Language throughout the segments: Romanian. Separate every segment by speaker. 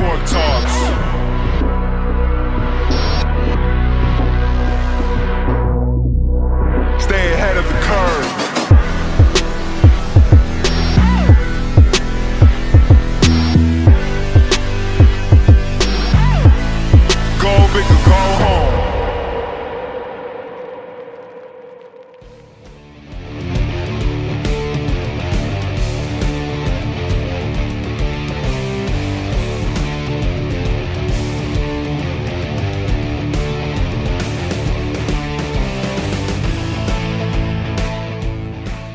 Speaker 1: Borg talk.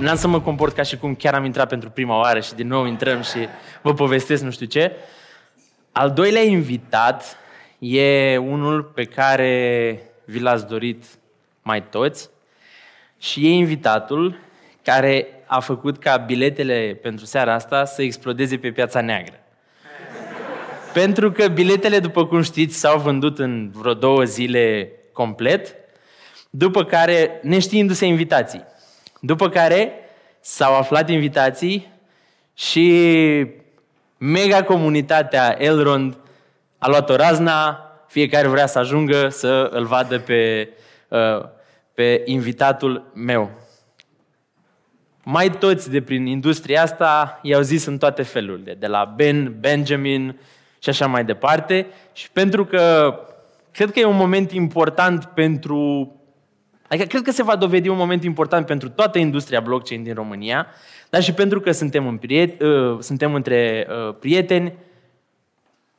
Speaker 2: N-am să mă comport ca și cum chiar am intrat pentru prima oară și din nou intrăm și vă povestesc nu știu ce. Al doilea invitat e unul pe care vi l-ați dorit mai toți și e invitatul care a făcut ca biletele pentru seara asta să explodeze pe piața neagră. Pentru că biletele, după cum știți, s-au vândut în vreo două zile complet, după care, neștiindu-se invitații. După care s-au aflat invitații și mega comunitatea Elrond a luat o razna, fiecare vrea să ajungă să îl vadă pe, uh, pe invitatul meu. Mai toți de prin industria asta i-au zis în toate felurile, de la Ben, Benjamin și așa mai departe. Și pentru că cred că e un moment important pentru Adică cred că se va dovedi un moment important pentru toată industria blockchain din România, dar și pentru că suntem, în priet- uh, suntem între uh, prieteni,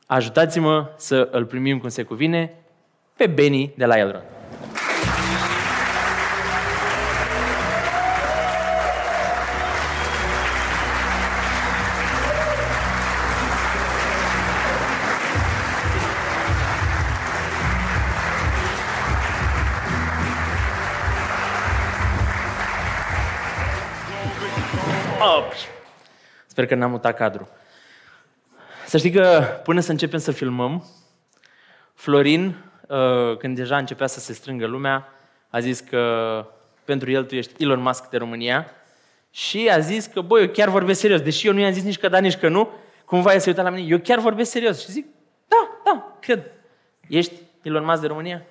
Speaker 2: ajutați-mă să îl primim cum se cuvine pe Benny de la Elrond. Sper că n-am mutat cadrul. Să știi că până să începem să filmăm, Florin, uh, când deja începea să se strângă lumea, a zis că pentru el tu ești Elon Musk de România și a zis că, băi, eu chiar vorbesc serios. Deși eu nu i-am zis nici că da, nici că nu, cumva el se uita la mine, eu chiar vorbesc serios. Și zic, da, da, cred. Ești Elon Musk de România?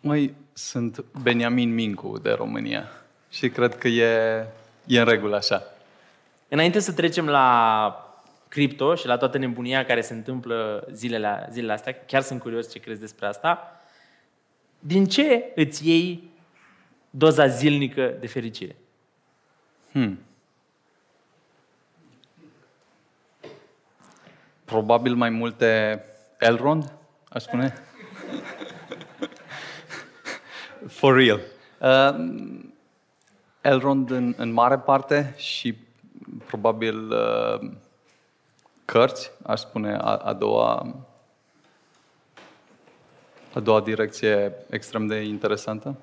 Speaker 3: Măi, sunt Beniamin Mincu de România și cred că e, e în regulă așa.
Speaker 2: Înainte să trecem la cripto și la toată nebunia care se întâmplă zilele, zilele astea, chiar sunt curios ce crezi despre asta, din ce îți iei doza zilnică de fericire?
Speaker 3: Hmm. Probabil mai multe Elrond, aș spune. For real. Uh, Elrond în, în mare parte și probabil uh, cărți, aș spune, a, a doua a doua direcție extrem de interesantă.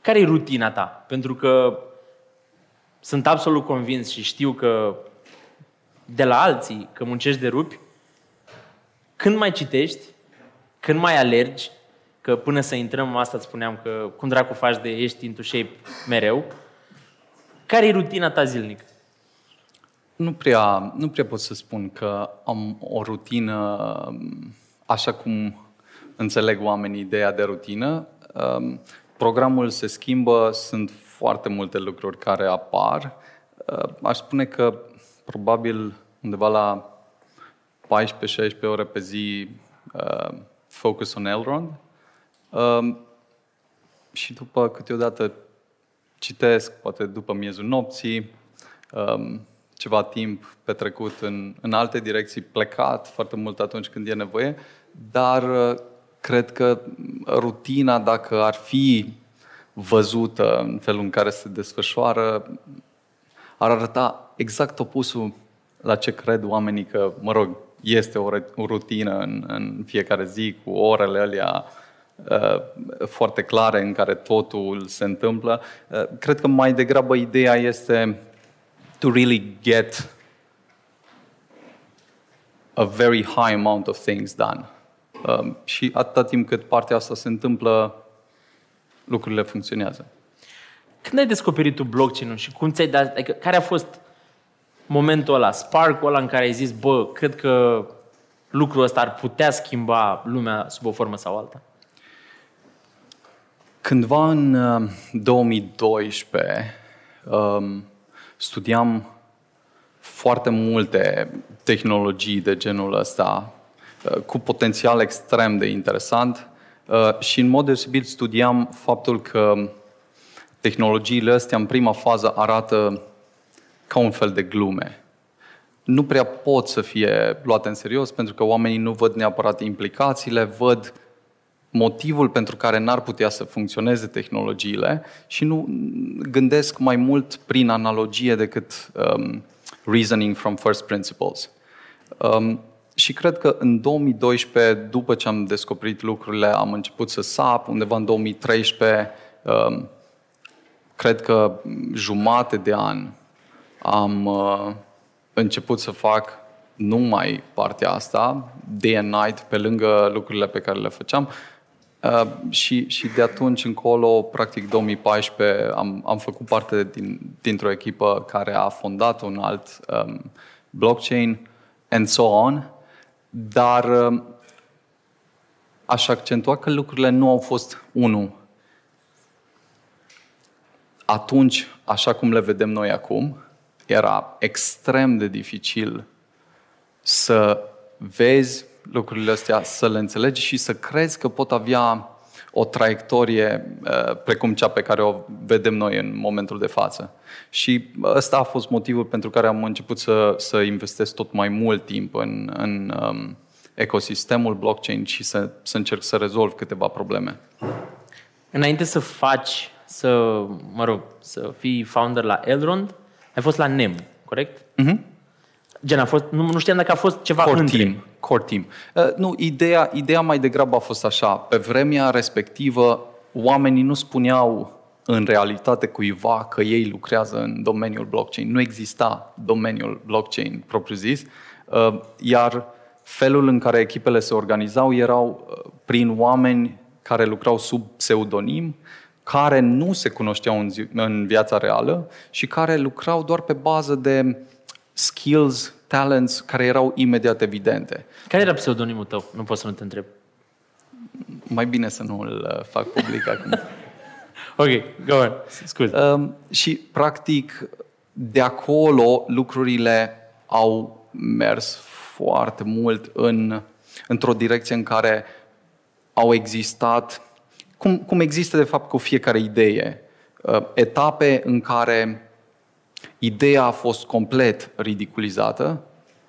Speaker 2: Care e rutina ta? Pentru că sunt absolut convins și știu că de la alții, că muncești de rupi, când mai citești, când mai alergi, că până să intrăm, asta îți spuneam că cum dracu faci de ești into shape mereu, care e rutina ta zilnică?
Speaker 3: Nu prea, nu prea pot să spun că am o rutină așa cum înțeleg oamenii ideea de rutină. Um, Programul se schimbă, sunt foarte multe lucruri care apar. Uh, Aș spune că probabil undeva la 14-16 ore pe zi uh, focus on Elrond. Um, Și după câteodată citesc, poate după miezul nopții, um, ceva timp petrecut în, în alte direcții, plecat foarte mult atunci când e nevoie, dar uh, cred că rutina, dacă ar fi văzută în felul în care se desfășoară, ar arăta exact opusul la ce cred oamenii că, mă rog, este o, re- o rutină în, în fiecare zi cu orele alea uh, foarte clare în care totul se întâmplă. Uh, cred că mai degrabă ideea este to really get a very high amount of things done. Um, și atâta timp cât partea asta se întâmplă, lucrurile funcționează.
Speaker 2: Când ai descoperit tu blockchain-ul și cum ți-ai dat, adică care a fost momentul ăla, spark-ul ăla în care ai zis, bă, cred că lucrul ăsta ar putea schimba lumea sub o formă sau alta?
Speaker 3: Cândva în uh, 2012 um, studiam foarte multe tehnologii de genul ăsta uh, cu potențial extrem de interesant uh, și în mod deosebit studiam faptul că tehnologiile astea în prima fază arată ca un fel de glume. Nu prea pot să fie luate în serios pentru că oamenii nu văd neapărat implicațiile, văd motivul pentru care n-ar putea să funcționeze tehnologiile și nu gândesc mai mult prin analogie decât um, reasoning from first principles. Um, și cred că în 2012, după ce am descoperit lucrurile, am început să sap. Undeva în 2013, um, cred că jumate de an am uh, început să fac numai partea asta, day and night, pe lângă lucrurile pe care le făceam. Uh, și, și de atunci încolo, practic 2014, am, am făcut parte din, dintr-o echipă care a fondat un alt um, blockchain and so on, dar um, aș accentua că lucrurile nu au fost unul. Atunci, așa cum le vedem noi acum, era extrem de dificil să vezi lucrurile astea, să le înțelegi și să crezi că pot avea o traiectorie uh, precum cea pe care o vedem noi în momentul de față. Și ăsta a fost motivul pentru care am început să, să investesc tot mai mult timp în, în um, ecosistemul blockchain și să, să încerc să rezolv câteva probleme.
Speaker 2: Înainte să faci, să, mă rog, să fii founder la Elrond, ai fost la NEM, corect?
Speaker 3: Mhm.
Speaker 2: Gen, a fost, nu, nu știam dacă a fost ceva
Speaker 3: Core
Speaker 2: între.
Speaker 3: team. Core team. Uh, nu, ideea, ideea mai degrabă a fost așa. Pe vremea respectivă, oamenii nu spuneau în realitate cuiva că ei lucrează în domeniul blockchain. Nu exista domeniul blockchain propriu-zis, uh, iar felul în care echipele se organizau erau uh, prin oameni care lucrau sub pseudonim, care nu se cunoșteau în, zi, în viața reală și care lucrau doar pe bază de skills, talents care erau imediat evidente.
Speaker 2: Care era pseudonimul tău? Nu pot să nu te întreb.
Speaker 3: Mai bine să nu îl uh, fac public acum.
Speaker 2: Ok, go on. Scuze.
Speaker 3: Um, și, practic, de acolo lucrurile au mers foarte mult în, într-o direcție în care au existat, cum, cum există de fapt cu fiecare idee, uh, etape în care ideea a fost complet ridiculizată,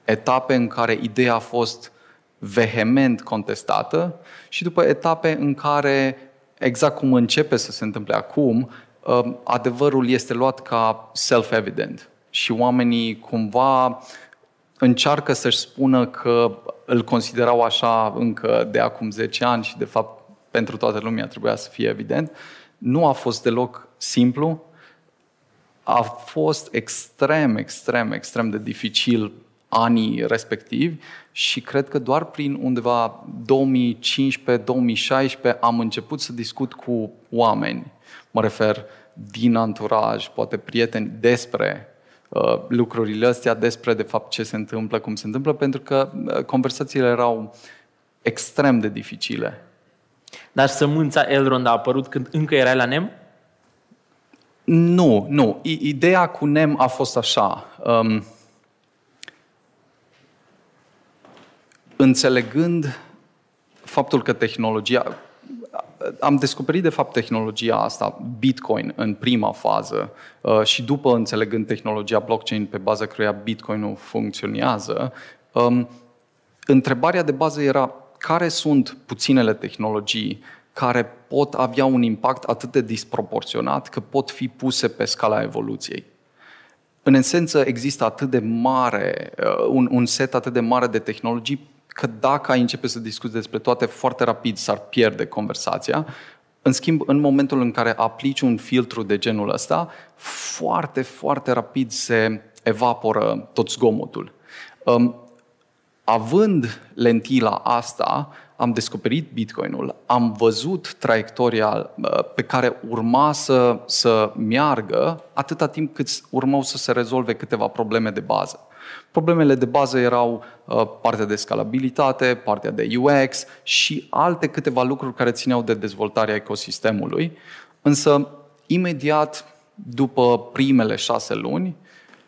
Speaker 3: etape în care ideea a fost vehement contestată și după etape în care, exact cum începe să se întâmple acum, uh, adevărul este luat ca self-evident și oamenii cumva încearcă să-și spună că îl considerau așa încă de acum 10 ani și de fapt pentru toată lumea trebuia să fie evident. Nu a fost deloc simplu, a fost extrem, extrem, extrem de dificil anii respectivi și cred că doar prin undeva 2015-2016 am început să discut cu oameni, mă refer din anturaj, poate prieteni, despre uh, lucrurile astea, despre de fapt ce se întâmplă, cum se întâmplă, pentru că uh, conversațiile erau extrem de dificile.
Speaker 2: Dar sămânța Elrond a apărut când încă erai la NEM?
Speaker 3: Nu, nu. I- Ideea cu NEM a fost așa. Um, înțelegând faptul că tehnologia... Am descoperit, de fapt, tehnologia asta, Bitcoin, în prima fază uh, și după înțelegând tehnologia blockchain pe baza căreia Bitcoin-ul funcționează, um, întrebarea de bază era care sunt puținele tehnologii care pot avea un impact atât de disproporționat că pot fi puse pe scala evoluției. În esență, există atât de mare, uh, un, un set atât de mare de tehnologii că dacă ai începe să discuți despre toate foarte rapid, s-ar pierde conversația. În schimb, în momentul în care aplici un filtru de genul ăsta, foarte, foarte rapid se evaporă tot zgomotul. Um, având lentila asta, am descoperit Bitcoinul, am văzut traiectoria uh, pe care urma să, să meargă atâta timp cât urmau să se rezolve câteva probleme de bază. Problemele de bază erau uh, partea de scalabilitate, partea de UX și alte câteva lucruri care țineau de dezvoltarea ecosistemului. Însă, imediat după primele șase luni,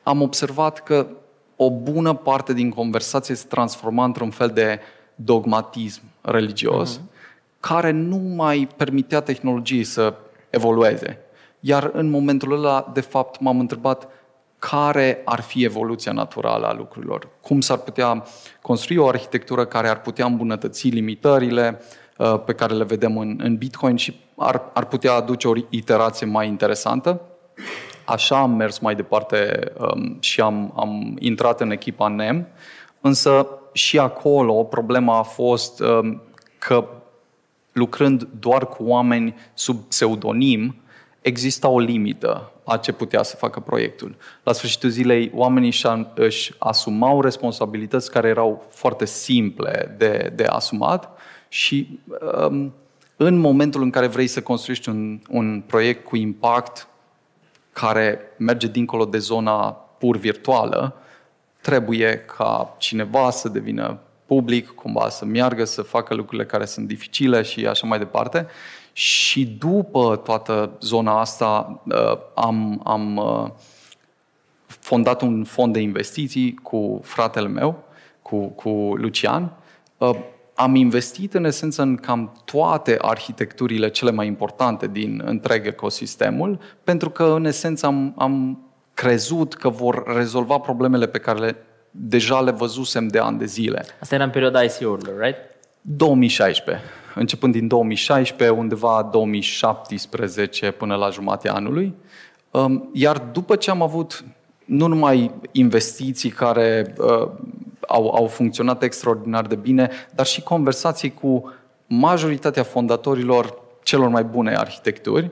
Speaker 3: am observat că o bună parte din conversație se transforma într-un fel de dogmatism religios uh-huh. care nu mai permitea tehnologiei să evolueze. Iar în momentul ăla, de fapt, m-am întrebat care ar fi evoluția naturală a lucrurilor. Cum s-ar putea construi o arhitectură care ar putea îmbunătăți limitările uh, pe care le vedem în, în Bitcoin și ar, ar putea aduce o iterație mai interesantă. Așa am mers mai departe um, și am, am intrat în echipa NEM, însă și acolo problema a fost um, că lucrând doar cu oameni sub pseudonim, exista o limită a ce putea să facă proiectul. La sfârșitul zilei, oamenii își asumau responsabilități care erau foarte simple de, de asumat și um, în momentul în care vrei să construiești un, un proiect cu impact care merge dincolo de zona pur virtuală, trebuie ca cineva să devină public, cumva să meargă, să facă lucrurile care sunt dificile și așa mai departe. Și după toată zona asta uh, am, am uh, fondat un fond de investiții cu fratele meu, cu, cu Lucian. Uh, am investit în esență în cam toate arhitecturile cele mai importante din întreg ecosistemul, pentru că în esență am, am crezut că vor rezolva problemele pe care le, deja le văzusem de ani de zile.
Speaker 2: Asta era în perioada ICO-urilor, right?
Speaker 3: 2016. Începând din 2016, undeva 2017 până la jumatea anului. Um, iar după ce am avut nu numai investiții care uh, au, au funcționat extraordinar de bine, dar și conversații cu majoritatea fondatorilor celor mai bune arhitecturi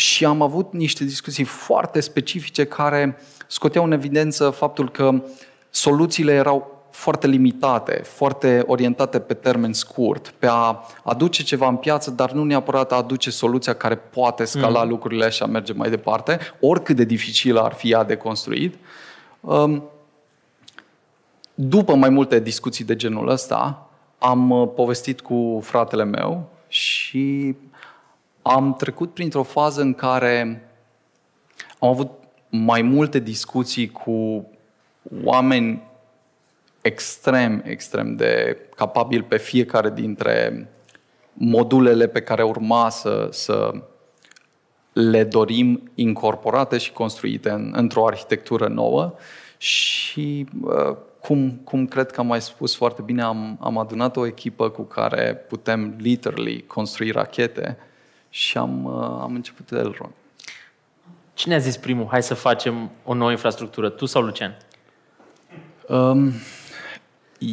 Speaker 3: și am avut niște discuții foarte specifice care scoteau în evidență faptul că soluțiile erau foarte limitate, foarte orientate pe termen scurt, pe a aduce ceva în piață, dar nu neapărat a aduce soluția care poate scala mm. lucrurile și a merge mai departe, oricât de dificilă ar fi ea de construit. Um, după mai multe discuții de genul ăsta, am uh, povestit cu fratele meu și am trecut printr-o fază în care am avut mai multe discuții cu oameni extrem, extrem de capabili pe fiecare dintre modulele pe care urma să, să le dorim incorporate și construite în, într-o arhitectură nouă. Și uh, cum, cum cred că am mai spus foarte bine, am, am adunat o echipă cu care putem literally construi rachete și am, uh, am început de Elrond.
Speaker 2: Cine a zis primul, hai să facem o nouă infrastructură, tu sau Lucian?
Speaker 3: Um,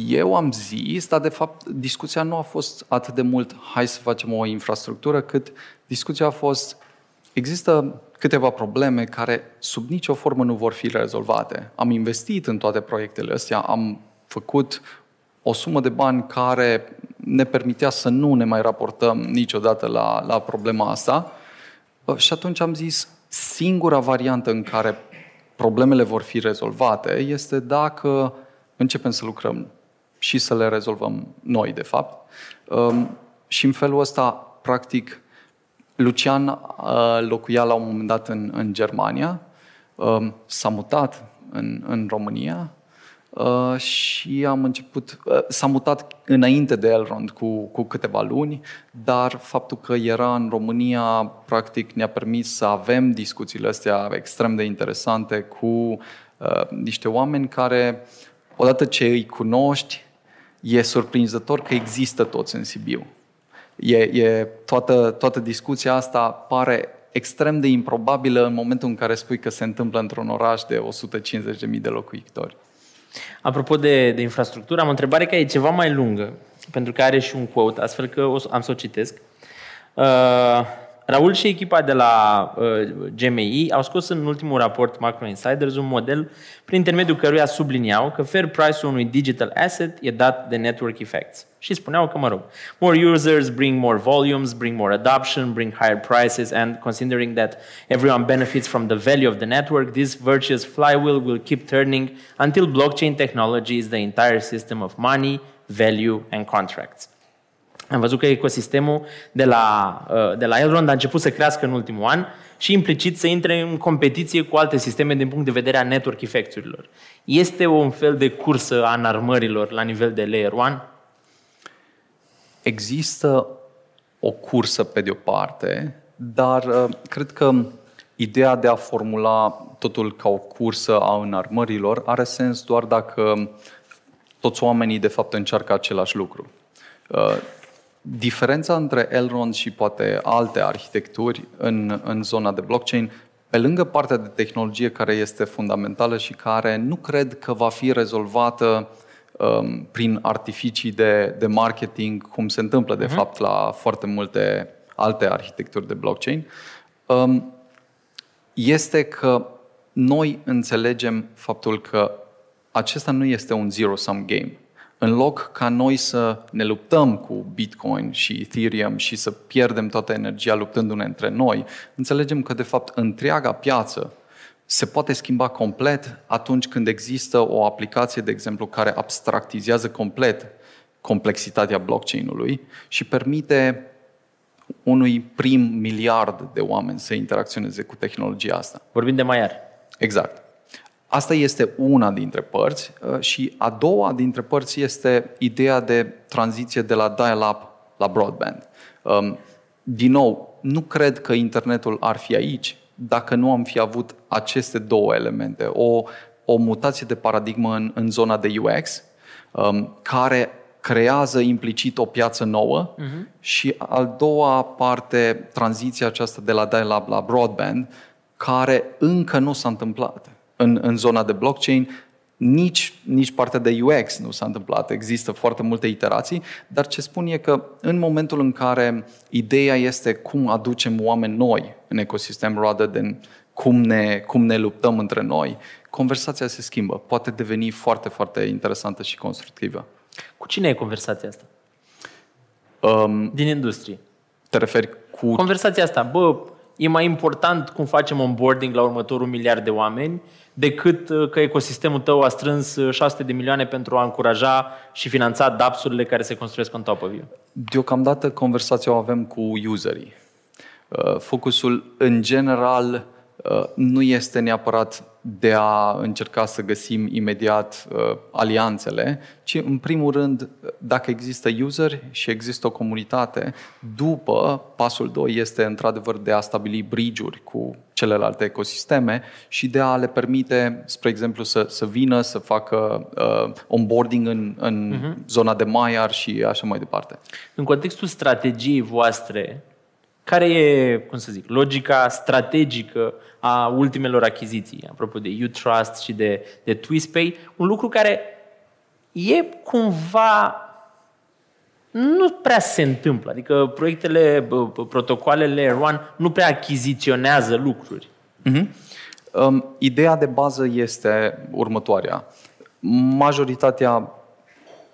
Speaker 3: eu am zis, dar de fapt discuția nu a fost atât de mult hai să facem o infrastructură, cât discuția a fost există câteva probleme care sub nicio formă nu vor fi rezolvate. Am investit în toate proiectele astea, am făcut o sumă de bani care ne permitea să nu ne mai raportăm niciodată la, la problema asta. Și atunci am zis, singura variantă în care problemele vor fi rezolvate este dacă începem să lucrăm și să le rezolvăm noi, de fapt. Um, și în felul ăsta, practic, Lucian uh, locuia la un moment dat în, în Germania, um, s-a mutat în, în România uh, și am început, uh, s-a mutat înainte de Elrond cu, cu câteva luni, dar faptul că era în România, practic, ne-a permis să avem discuțiile astea extrem de interesante cu uh, niște oameni care, odată ce îi cunoști, e surprinzător că există toți în Sibiu. E, e, toată, toată discuția asta pare extrem de improbabilă în momentul în care spui că se întâmplă într-un oraș de 150.000 de locuitori.
Speaker 2: Apropo de, de infrastructură, am o întrebare care e ceva mai lungă, pentru că are și un quote, astfel că o, am să o citesc. Uh, Raul și echipa de la uh, GMI au scos în ultimul raport Macro Insiders un model prin intermediul căruia subliniau că fair price-ul unui digital asset e dat de network effects. Și spuneau că, mă rog, more users bring more volumes, bring more adoption, bring higher prices, and considering that everyone benefits from the value of the network, this virtuous flywheel will keep turning until blockchain technology is the entire system of money, value, and contracts. Am văzut că ecosistemul de la, uh, de la Elrond a început să crească în ultimul an și implicit să intre în competiție cu alte sisteme din punct de vedere a network effects-urilor. Este un fel de cursă a înarmărilor la nivel de layer 1?
Speaker 3: Există o cursă pe de o parte, dar uh, cred că ideea de a formula totul ca o cursă a înarmărilor are sens doar dacă toți oamenii de fapt încearcă același lucru. Uh, diferența între Elrond și poate alte arhitecturi în, în zona de blockchain, pe lângă partea de tehnologie care este fundamentală și care nu cred că va fi rezolvată um, prin artificii de, de marketing, cum se întâmplă de uh-huh. fapt la foarte multe alte arhitecturi de blockchain, um, este că noi înțelegem faptul că acesta nu este un zero-sum game în loc ca noi să ne luptăm cu Bitcoin și Ethereum și să pierdem toată energia luptându-ne între noi, înțelegem că, de fapt, întreaga piață se poate schimba complet atunci când există o aplicație, de exemplu, care abstractizează complet complexitatea blockchain-ului și permite unui prim miliard de oameni să interacționeze cu tehnologia asta.
Speaker 2: Vorbim de Maiar.
Speaker 3: Exact. Asta este una dintre părți uh, și a doua dintre părți este ideea de tranziție de la dial-up la broadband. Um, din nou, nu cred că internetul ar fi aici dacă nu am fi avut aceste două elemente. O, o mutație de paradigmă în, în zona de UX, um, care creează implicit o piață nouă uh-huh. și al doua parte, tranziția aceasta de la dial-up la broadband, care încă nu s-a întâmplat în, în zona de blockchain, nici, nici partea de UX nu s-a întâmplat. Există foarte multe iterații, dar ce spun e că în momentul în care ideea este cum aducem oameni noi în ecosistem rather than cum ne, cum ne luptăm între noi, conversația se schimbă. Poate deveni foarte, foarte interesantă și constructivă.
Speaker 2: Cu cine e conversația asta?
Speaker 3: Um,
Speaker 2: Din industrie.
Speaker 3: Te referi cu...
Speaker 2: Conversația asta, bă, e mai important cum facem onboarding la următorul miliard de oameni decât uh, că ecosistemul tău a strâns 600 uh, de milioane pentru a încuraja și finanța DApps-urile care se construiesc în top of you?
Speaker 3: Deocamdată conversația o avem cu userii. Uh, focusul în general nu este neapărat de a încerca să găsim imediat uh, alianțele, ci în primul rând, dacă există user și există o comunitate, după pasul 2 este într-adevăr de a stabili bridge-uri cu celelalte ecosisteme și de a le permite, spre exemplu, să, să vină, să facă uh, onboarding în, în uh-huh. zona de Maiar și așa mai departe.
Speaker 2: În contextul strategiei voastre, care e, cum să zic, logica strategică a ultimelor achiziții, apropo de Utrust și de, de TwistPay, un lucru care e cumva nu prea se întâmplă. Adică proiectele, protocoalele One nu prea achiziționează lucruri.
Speaker 3: Uh-huh. Um, ideea de bază este următoarea. Majoritatea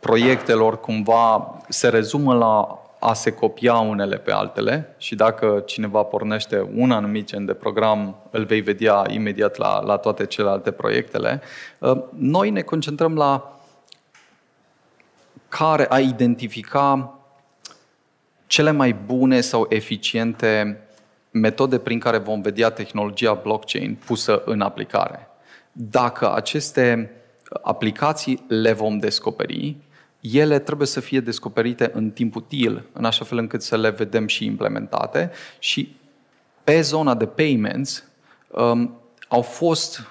Speaker 3: proiectelor cumva se rezumă la a se copia unele pe altele și dacă cineva pornește un anumit gen de program, îl vei vedea imediat la, la toate celelalte proiectele. Uh, noi ne concentrăm la care a identifica cele mai bune sau eficiente metode prin care vom vedea tehnologia blockchain pusă în aplicare. Dacă aceste aplicații le vom descoperi, ele trebuie să fie descoperite în timp util, în așa fel încât să le vedem și implementate. Și pe zona de payments um, au fost,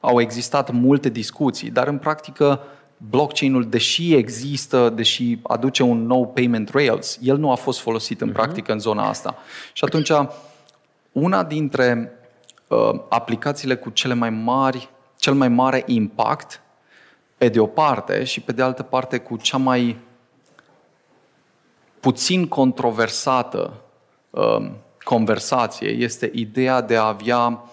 Speaker 3: au existat multe discuții, dar în practică blockchain-ul, deși există, deși aduce un nou payment rails, el nu a fost folosit în uh-huh. practică în zona asta. Și atunci, una dintre uh, aplicațiile cu cele mai mari, cel mai mare impact pe de o parte și pe de altă parte cu cea mai puțin controversată um, conversație este ideea de a avea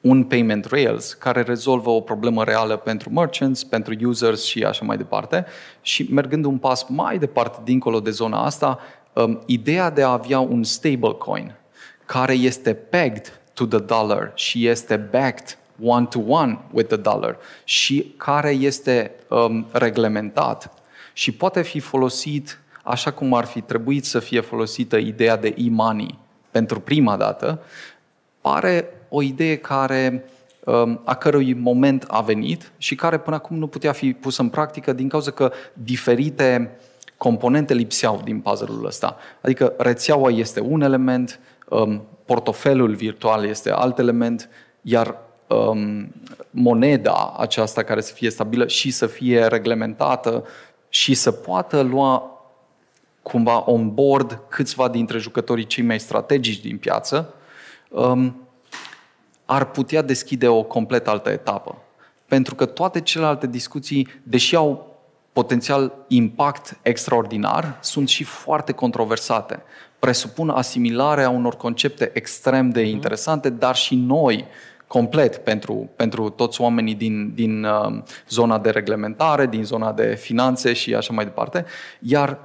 Speaker 3: un payment rails care rezolvă o problemă reală pentru merchants, pentru users și așa mai departe. Și mergând un pas mai departe dincolo de zona asta, um, ideea de a avea un stablecoin care este pegged to the dollar și este backed one-to-one with the dollar și care este um, reglementat și poate fi folosit așa cum ar fi trebuit să fie folosită ideea de e-money pentru prima dată, pare o idee care, um, a cărui moment a venit și care până acum nu putea fi pusă în practică din cauza că diferite componente lipseau din puzzle-ul ăsta. Adică rețeaua este un element, um, portofelul virtual este alt element, iar um, moneda aceasta care să fie stabilă și să fie reglementată și să poată lua cumva on board câțiva dintre jucătorii cei mai strategici din piață, um, ar putea deschide o complet altă etapă. Pentru că toate celelalte discuții, deși au potențial impact extraordinar, sunt și foarte controversate. Presupun asimilarea unor concepte extrem de mhm. interesante, dar și noi, complet pentru, pentru toți oamenii din, din uh, zona de reglementare, din zona de finanțe și așa mai departe. Iar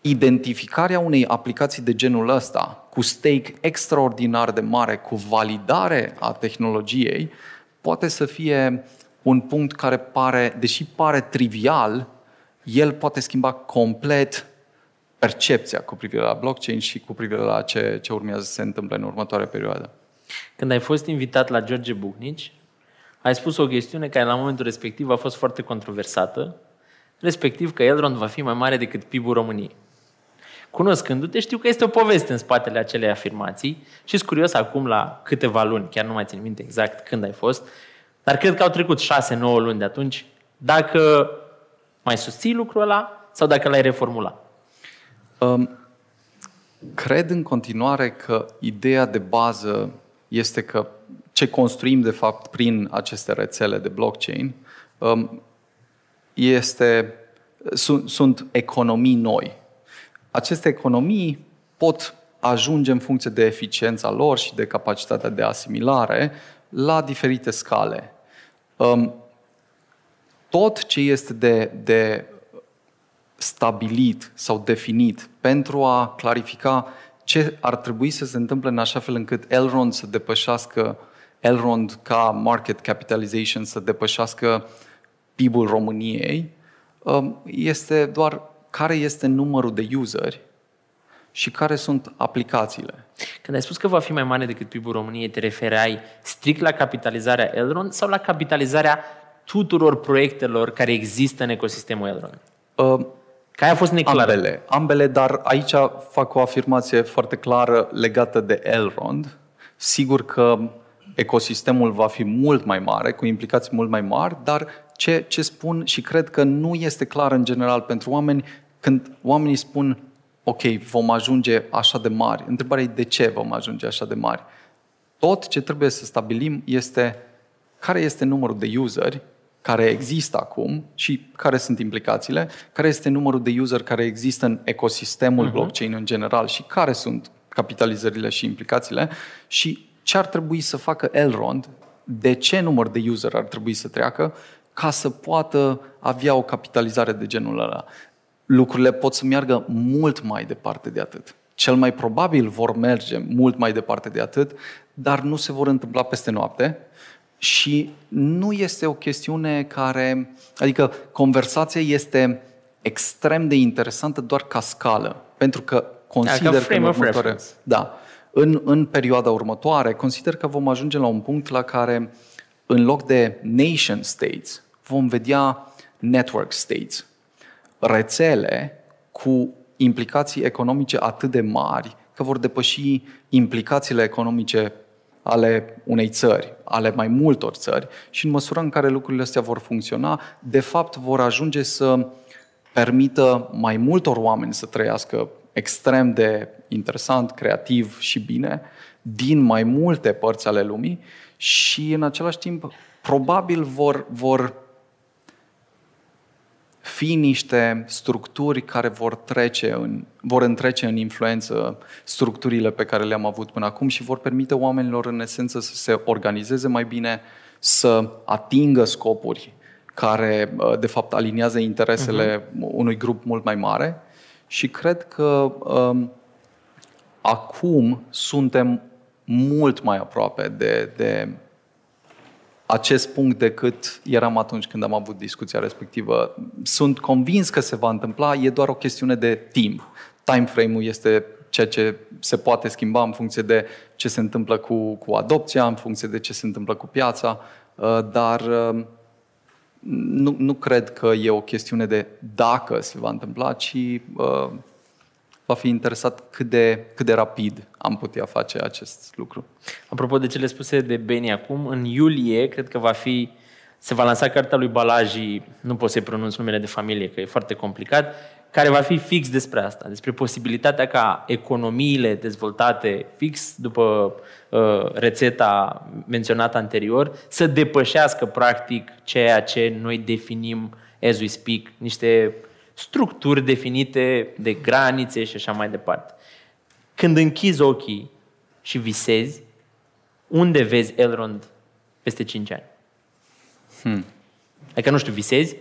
Speaker 3: identificarea unei aplicații de genul ăsta, cu stake extraordinar de mare, cu validare a tehnologiei, poate să fie un punct care pare, deși pare trivial, el poate schimba complet percepția cu privire la blockchain și cu privire la ce, ce urmează să se întâmple în următoarea perioadă.
Speaker 2: Când ai fost invitat la George Bucnici, ai spus o chestiune care la momentul respectiv a fost foarte controversată, respectiv că Elrond va fi mai mare decât PIB-ul României. Cunoscându-te, știu că este o poveste în spatele acelei afirmații și sunt curios acum la câteva luni, chiar nu mai țin minte exact când ai fost, dar cred că au trecut 6-9 luni de atunci, dacă mai susții lucrul ăla sau dacă l-ai reformulat. Um,
Speaker 3: cred în continuare că ideea de bază este că ce construim de fapt prin aceste rețele de blockchain um, este, sunt, sunt economii noi aceste economii pot ajunge în funcție de eficiența lor și de capacitatea de asimilare la diferite scale. Um, tot ce este de, de stabilit sau definit pentru a clarifica ce ar trebui să se întâmple în așa fel încât Elrond să depășească Elrond ca market capitalization să depășească PIB-ul României, um, este doar care este numărul de useri și care sunt aplicațiile.
Speaker 2: Când ai spus că va fi mai mare decât PIB-ul României, te refereai strict la capitalizarea Elrond sau la capitalizarea tuturor proiectelor care există în ecosistemul Elrond? Uh, care a fost neclară?
Speaker 3: Ambele, ambele, dar aici fac o afirmație foarte clară legată de Elrond. Sigur că ecosistemul va fi mult mai mare, cu implicații mult mai mari, dar ce, ce spun și cred că nu este clar în general pentru oameni, când oamenii spun, ok, vom ajunge așa de mari, întrebarea e de ce vom ajunge așa de mari. Tot ce trebuie să stabilim este care este numărul de useri care există acum și care sunt implicațiile, care este numărul de user care există în ecosistemul uh-huh. blockchain în general și care sunt capitalizările și implicațiile și ce ar trebui să facă Elrond, de ce număr de user ar trebui să treacă ca să poată avea o capitalizare de genul ăla lucrurile pot să meargă mult mai departe de atât. Cel mai probabil vor merge mult mai departe de atât, dar nu se vor întâmpla peste noapte și nu este o chestiune care. Adică conversația este extrem de interesantă doar ca scală, pentru că consider că în următoare, da, în, în perioada următoare, consider că vom ajunge la un punct la care, în loc de nation states, vom vedea network states. Rețele cu implicații economice atât de mari că vor depăși implicațiile economice ale unei țări, ale mai multor țări și în măsura în care lucrurile astea vor funcționa, de fapt vor ajunge să permită mai multor oameni să trăiască extrem de interesant, creativ și bine din mai multe părți ale lumii și în același timp probabil vor, vor fi niște structuri care vor trece în, vor întrece în influență structurile pe care le-am avut până acum și vor permite oamenilor în esență să se organizeze mai bine, să atingă scopuri care uh, de fapt aliniază interesele uh-huh. unui grup mult mai mare și cred că um, acum suntem mult mai aproape de, de acest punct decât eram atunci când am avut discuția respectivă. Sunt convins că se va întâmpla, e doar o chestiune de timp. Time frame-ul este ceea ce se poate schimba în funcție de ce se întâmplă cu, cu adopția, în funcție de ce se întâmplă cu piața, uh, dar uh, nu, nu cred că e o chestiune de dacă se va întâmpla, ci uh, va fi interesat cât de, cât de rapid am putea face acest lucru.
Speaker 2: Apropo de cele spuse de Beni acum, în iulie cred că va fi, se va lansa cartea lui Balaji, nu pot să-i pronunț numele de familie, că e foarte complicat, care va fi fix despre asta, despre posibilitatea ca economiile dezvoltate fix după uh, rețeta menționată anterior să depășească practic ceea ce noi definim as we speak, niște structuri definite de granițe și așa mai departe. Când închizi ochii și visezi, unde vezi Elrond peste 5 ani? Hmm. Adică, nu știu, visezi?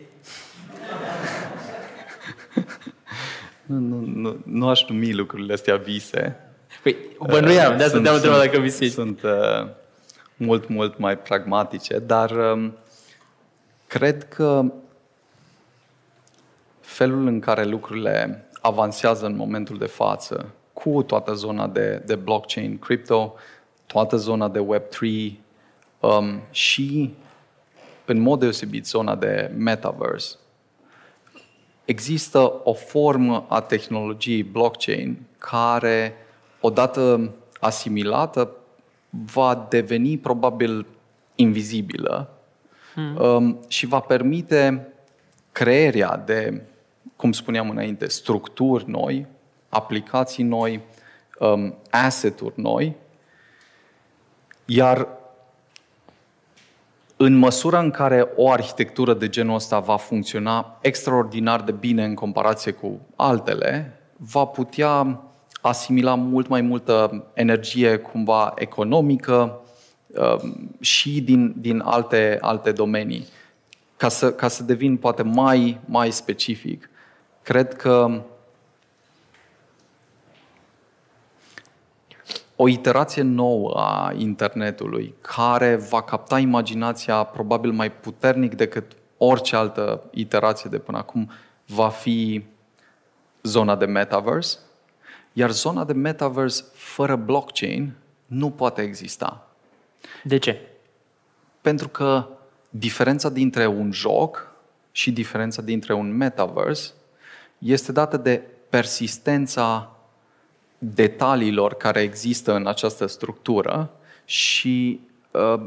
Speaker 3: nu, nu, nu, nu aș numi lucrurile astea vise.
Speaker 2: Păi, bănuiam, de asta te-am întrebat dacă visezi.
Speaker 3: Sunt uh, mult, mult mai pragmatice, dar um, cred că felul în care lucrurile avansează în momentul de față cu toată zona de, de blockchain, crypto, toată zona de Web3 um, și, în mod deosebit, zona de metaverse. Există o formă a tehnologiei blockchain care, odată asimilată, va deveni probabil invizibilă hmm. um, și va permite crearea de cum spuneam înainte, structuri noi, aplicații noi, um, asset-uri noi, iar în măsura în care o arhitectură de genul ăsta va funcționa extraordinar de bine în comparație cu altele, va putea asimila mult mai multă energie cumva economică um, și din, din alte, alte domenii. Ca să, ca să devin poate mai, mai specific, Cred că o iterație nouă a internetului care va capta imaginația probabil mai puternic decât orice altă iterație de până acum va fi zona de metaverse, iar zona de metaverse fără blockchain nu poate exista.
Speaker 2: De ce?
Speaker 3: Pentru că diferența dintre un joc și diferența dintre un metaverse este dată de persistența detaliilor care există în această structură și uh,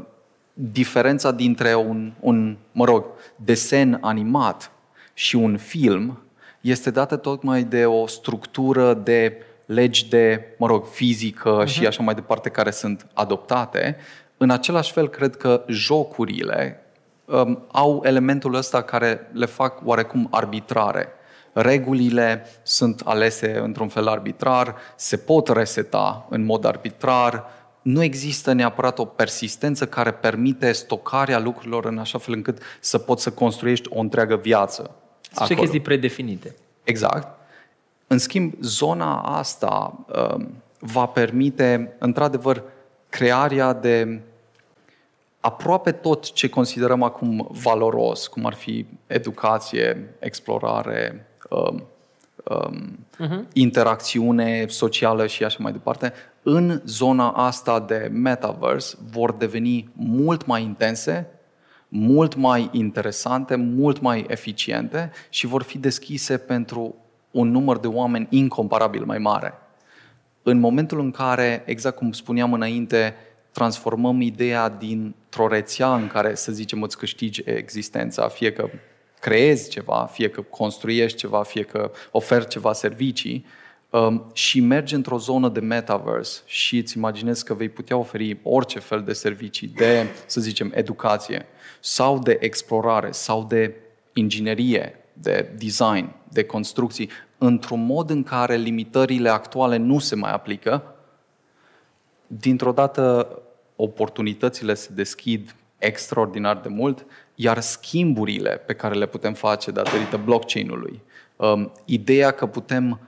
Speaker 3: diferența dintre un, un, mă rog, desen animat și un film este dată tocmai de o structură de legi de, mă rog, fizică uh-huh. și așa mai departe care sunt adoptate. În același fel, cred că jocurile um, au elementul ăsta care le fac oarecum arbitrare regulile sunt alese într-un fel arbitrar, se pot reseta în mod arbitrar, nu există neapărat o persistență care permite stocarea lucrurilor în așa fel încât să poți să construiești o întreagă viață.
Speaker 2: Sunt ce chestii predefinite.
Speaker 3: Exact. În schimb, zona asta um, va permite, într-adevăr, crearea de aproape tot ce considerăm acum valoros, cum ar fi educație, explorare, um, um, uh-huh. interacțiune socială și așa mai departe, în zona asta de metaverse vor deveni mult mai intense, mult mai interesante, mult mai eficiente și vor fi deschise pentru un număr de oameni incomparabil mai mare. În momentul în care, exact cum spuneam înainte, transformăm ideea dintr-o rețea în care, să zicem, îți câștigi existența, fie că creezi ceva, fie că construiești ceva, fie că oferi ceva servicii, um, și mergi într-o zonă de metaverse și îți imaginezi că vei putea oferi orice fel de servicii de, să zicem, educație sau de explorare sau de inginerie de design, de construcții, într-un mod în care limitările actuale nu se mai aplică, dintr-o dată oportunitățile se deschid extraordinar de mult, iar schimburile pe care le putem face datorită blockchain-ului, um, ideea că putem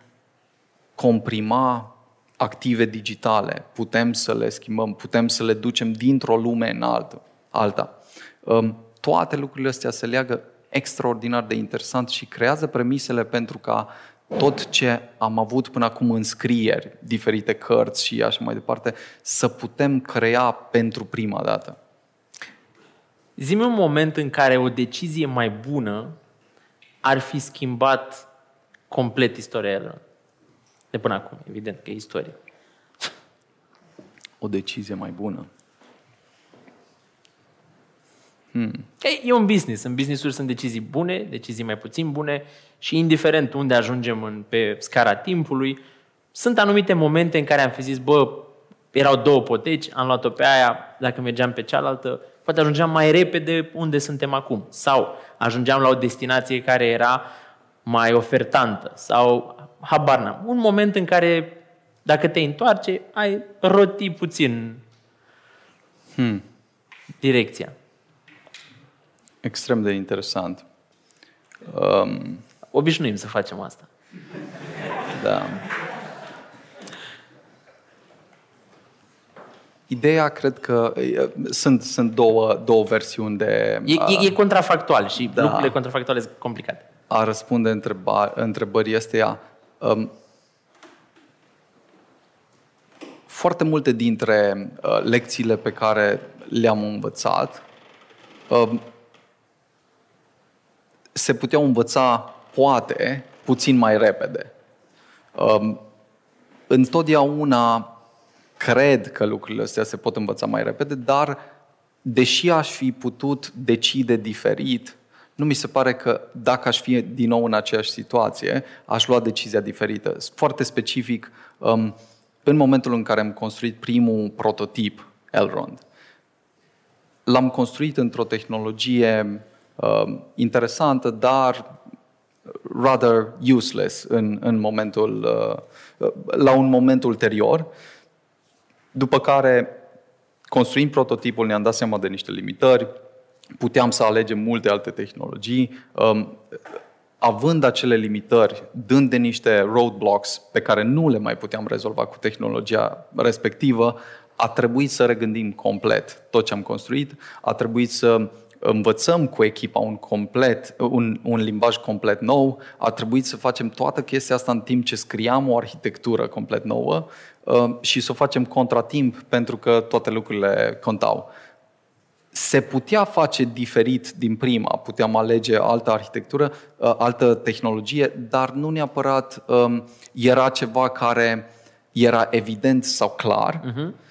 Speaker 3: comprima active digitale, putem să le schimbăm, putem să le ducem dintr-o lume în altă, alta. Um, toate lucrurile astea se leagă extraordinar de interesant și creează premisele pentru ca tot ce am avut până acum în scrieri, diferite cărți și așa mai departe, să putem crea pentru prima dată.
Speaker 2: Zi-mi un moment în care o decizie mai bună ar fi schimbat complet istoria de până acum. Evident că e istorie.
Speaker 3: O decizie mai bună.
Speaker 2: Hmm. E, e un business. În business sunt decizii bune, decizii mai puțin bune și indiferent unde ajungem în, pe scara timpului, sunt anumite momente în care am fi zis, bă, erau două poteci, am luat-o pe aia, dacă mergeam pe cealaltă, poate ajungeam mai repede unde suntem acum. Sau ajungeam la o destinație care era mai ofertantă. Sau, habar n-am, un moment în care, dacă te întoarce, ai roti puțin hmm. direcția.
Speaker 3: Extrem de interesant. Um,
Speaker 2: Obișnuim să facem asta.
Speaker 3: Da. Ideea, cred că sunt, sunt două, două versiuni de...
Speaker 2: E, e, e contrafactual și da. lucrurile contrafactuale sunt complicate.
Speaker 3: A răspunde întreba, întrebării este ea. Um, foarte multe dintre uh, lecțiile pe care le-am învățat um, se puteau învăța, poate, puțin mai repede. Um, întotdeauna cred că lucrurile astea se pot învăța mai repede, dar deși aș fi putut decide diferit, nu mi se pare că dacă aș fi din nou în aceeași situație, aș lua decizia diferită. Foarte specific, um, în momentul în care am construit primul prototip Elrond, l-am construit într-o tehnologie uh, interesantă, dar rather useless în, în momentul, uh, la un moment ulterior. După care, construind prototipul, ne-am dat seama de niște limitări, puteam să alegem multe alte tehnologii, um, având acele limitări, dând de niște roadblocks pe care nu le mai puteam rezolva cu tehnologia respectivă, a trebuit să regândim complet tot ce am construit, a trebuit să învățăm cu echipa un, complet, un, un limbaj complet nou, a trebuit să facem toată chestia asta în timp ce scriam o arhitectură complet nouă uh, și să o facem contratimp pentru că toate lucrurile contau. Se putea face diferit din prima, puteam alege altă arhitectură, uh, altă tehnologie, dar nu neapărat um, era ceva care era evident sau clar. Uh-huh Uh,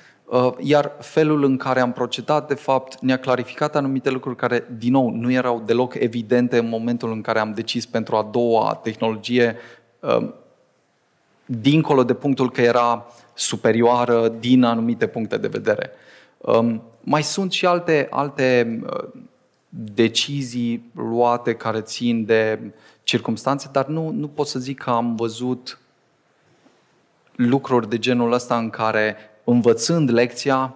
Speaker 3: iar felul în care am procedat, de fapt, ne-a clarificat anumite lucruri care, din nou, nu erau deloc evidente în momentul în care am decis pentru a doua tehnologie, uh, dincolo de punctul că era superioară din anumite puncte de vedere. Um, mai sunt și alte, alte uh, decizii luate care țin de circumstanțe, dar nu, nu pot să zic că am văzut lucruri de genul ăsta în care învățând lecția,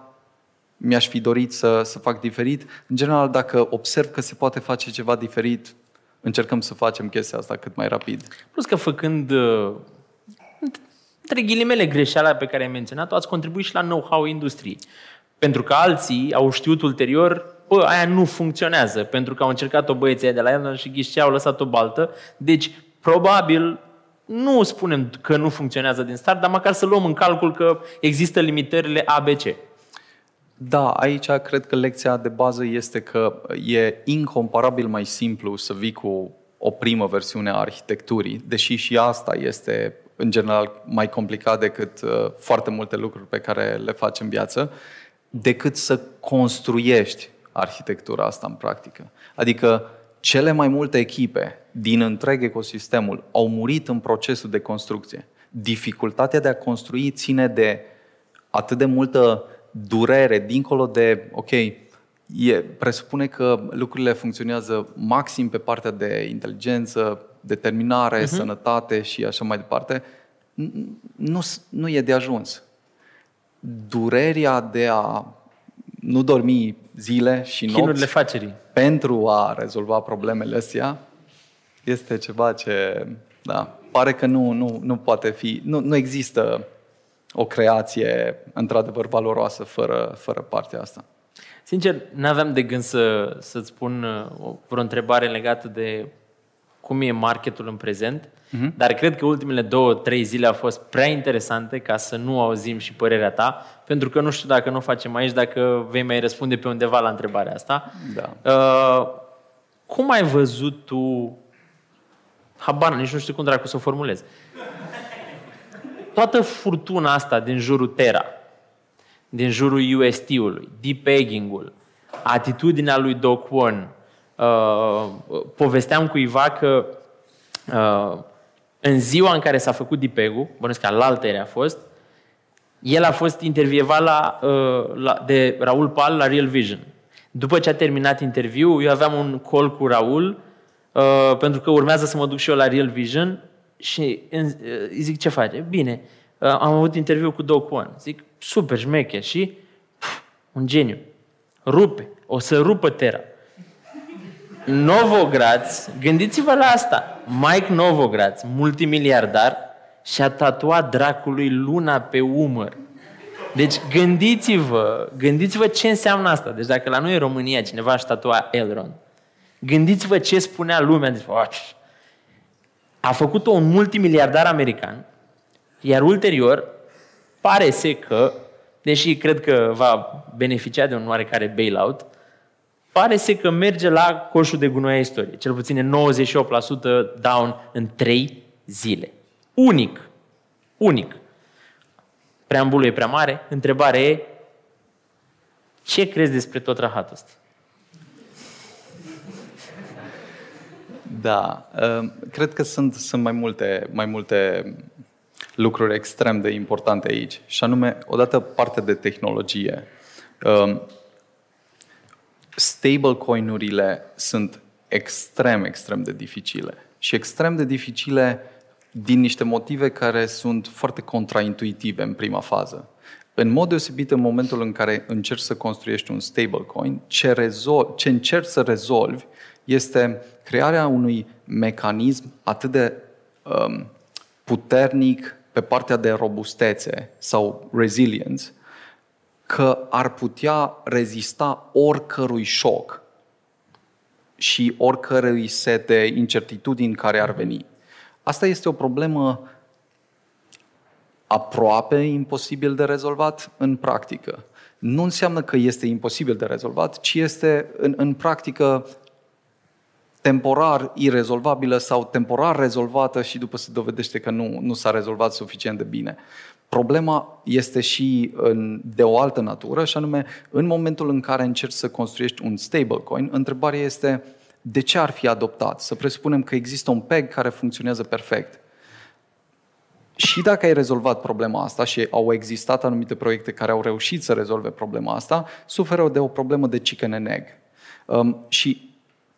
Speaker 3: mi-aș fi dorit să, să fac diferit. În general, dacă observ că se poate face ceva diferit, încercăm să facem chestia asta cât mai rapid.
Speaker 2: Plus că făcând, uh, între ghilimele, greșeala pe care ai menționat-o, ați contribuit și la know-how industriei. Pentru că alții au știut ulterior, bă, aia nu funcționează, pentru că au încercat-o băieții de la el și ghișcea au lăsat o baltă. Deci, probabil, nu spunem că nu funcționează din start, dar măcar să luăm în calcul că există limitările ABC.
Speaker 3: Da, aici cred că lecția de bază este că e incomparabil mai simplu să vii cu o primă versiune a arhitecturii, deși și asta este în general mai complicat decât uh, foarte multe lucruri pe care le faci în viață, decât să construiești arhitectura asta în practică. Adică cele mai multe echipe din întreg ecosistemul au murit în procesul de construcție. Dificultatea de a construi ține de atât de multă durere, dincolo de, ok, e, presupune că lucrurile funcționează maxim pe partea de inteligență, determinare, uh-huh. sănătate și așa mai departe, nu, nu e de ajuns. Durerea de a nu dormi zile și nopți
Speaker 2: Chinurile facerii.
Speaker 3: Pentru a rezolva problemele astea este ceva ce, da, pare că nu, nu, nu poate fi, nu, nu există o creație într-adevăr valoroasă fără, fără partea asta.
Speaker 2: Sincer, n-aveam de gând să, să-ți spun uh, o, vreo întrebare legată de cum e marketul în prezent, uh-huh. dar cred că ultimele două, trei zile au fost prea interesante ca să nu auzim și părerea ta, pentru că nu știu dacă nu o facem aici, dacă vei mai răspunde pe undeva la întrebarea asta.
Speaker 3: Da.
Speaker 2: Uh, cum ai văzut tu, habar, nici nu știu cum dracu să o formulez, toată furtuna asta din jurul Terra, din jurul UST-ului, deep egging-ul, atitudinea lui Doc One, uh, povesteam cuiva că uh, în ziua în care s-a făcut DPEG-ul, bănuiesc că alaltere a fost, el a fost intervievat la, uh, la, de Raul Pal la Real Vision. După ce a terminat interviul, eu aveam un call cu Raul, uh, pentru că urmează să mă duc și eu la Real Vision și uh, îi zic ce face. Bine, uh, am avut interviu cu Doc One. Zic, super șmecher și pf, un geniu. Rupe, o să rupă Terra. Novogratz, gândiți-vă la asta, Mike Novogratz, multimiliardar, și-a tatuat dracului luna pe umăr. Deci gândiți-vă, gândiți-vă ce înseamnă asta. Deci dacă la noi în România cineva își tatua Elrond, gândiți-vă ce spunea lumea. Deci, a făcut-o un multimiliardar american, iar ulterior pare să că, deși cred că va beneficia de un oarecare bailout, pare să că merge la coșul de gunoi a istoriei. Cel puțin e 98% down în 3 zile. Unic. Unic. Preambulul e prea mare. Întrebarea e, ce crezi despre tot rahatul ăsta?
Speaker 3: Da, cred că sunt, sunt mai, multe, mai multe lucruri extrem de importante aici. Și anume, odată partea de tehnologie. Stablecoin-urile sunt extrem, extrem de dificile. Și extrem de dificile din niște motive care sunt foarte contraintuitive în prima fază. În mod deosebit, în momentul în care încerci să construiești un stablecoin, ce, rezol- ce încerci să rezolvi este crearea unui mecanism atât de um, puternic pe partea de robustețe sau resilience, că ar putea rezista oricărui șoc și oricărui set de incertitudini care ar veni. Asta este o problemă aproape imposibil de rezolvat în practică. Nu înseamnă că este imposibil de rezolvat, ci este în, în practică temporar irezolvabilă sau temporar rezolvată și după se dovedește că nu, nu s-a rezolvat suficient de bine. Problema este și în, de o altă natură, și anume, în momentul în care încerci să construiești un stablecoin, întrebarea este de ce ar fi adoptat? Să presupunem că există un PEG care funcționează perfect. Și dacă ai rezolvat problema asta și au existat anumite proiecte care au reușit să rezolve problema asta, suferă de o problemă de chicken and egg. Um, și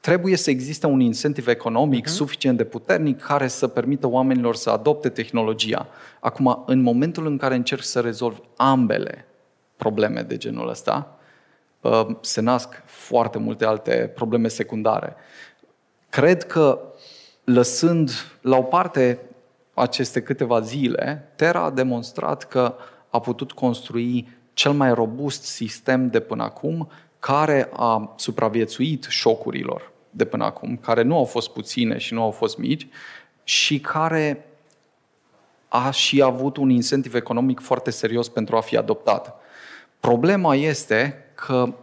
Speaker 3: trebuie să existe un incentiv economic uh-huh. suficient de puternic care să permită oamenilor să adopte tehnologia. Acum, în momentul în care încerci să rezolvi ambele probleme de genul ăsta, uh, se nasc foarte multe alte probleme secundare. Cred că, lăsând la o parte aceste câteva zile, Terra a demonstrat că a putut construi cel mai robust sistem de până acum care a supraviețuit șocurilor de până acum, care nu au fost puține și nu au fost mici și care a și avut un incentiv economic foarte serios pentru a fi adoptat. Problema este că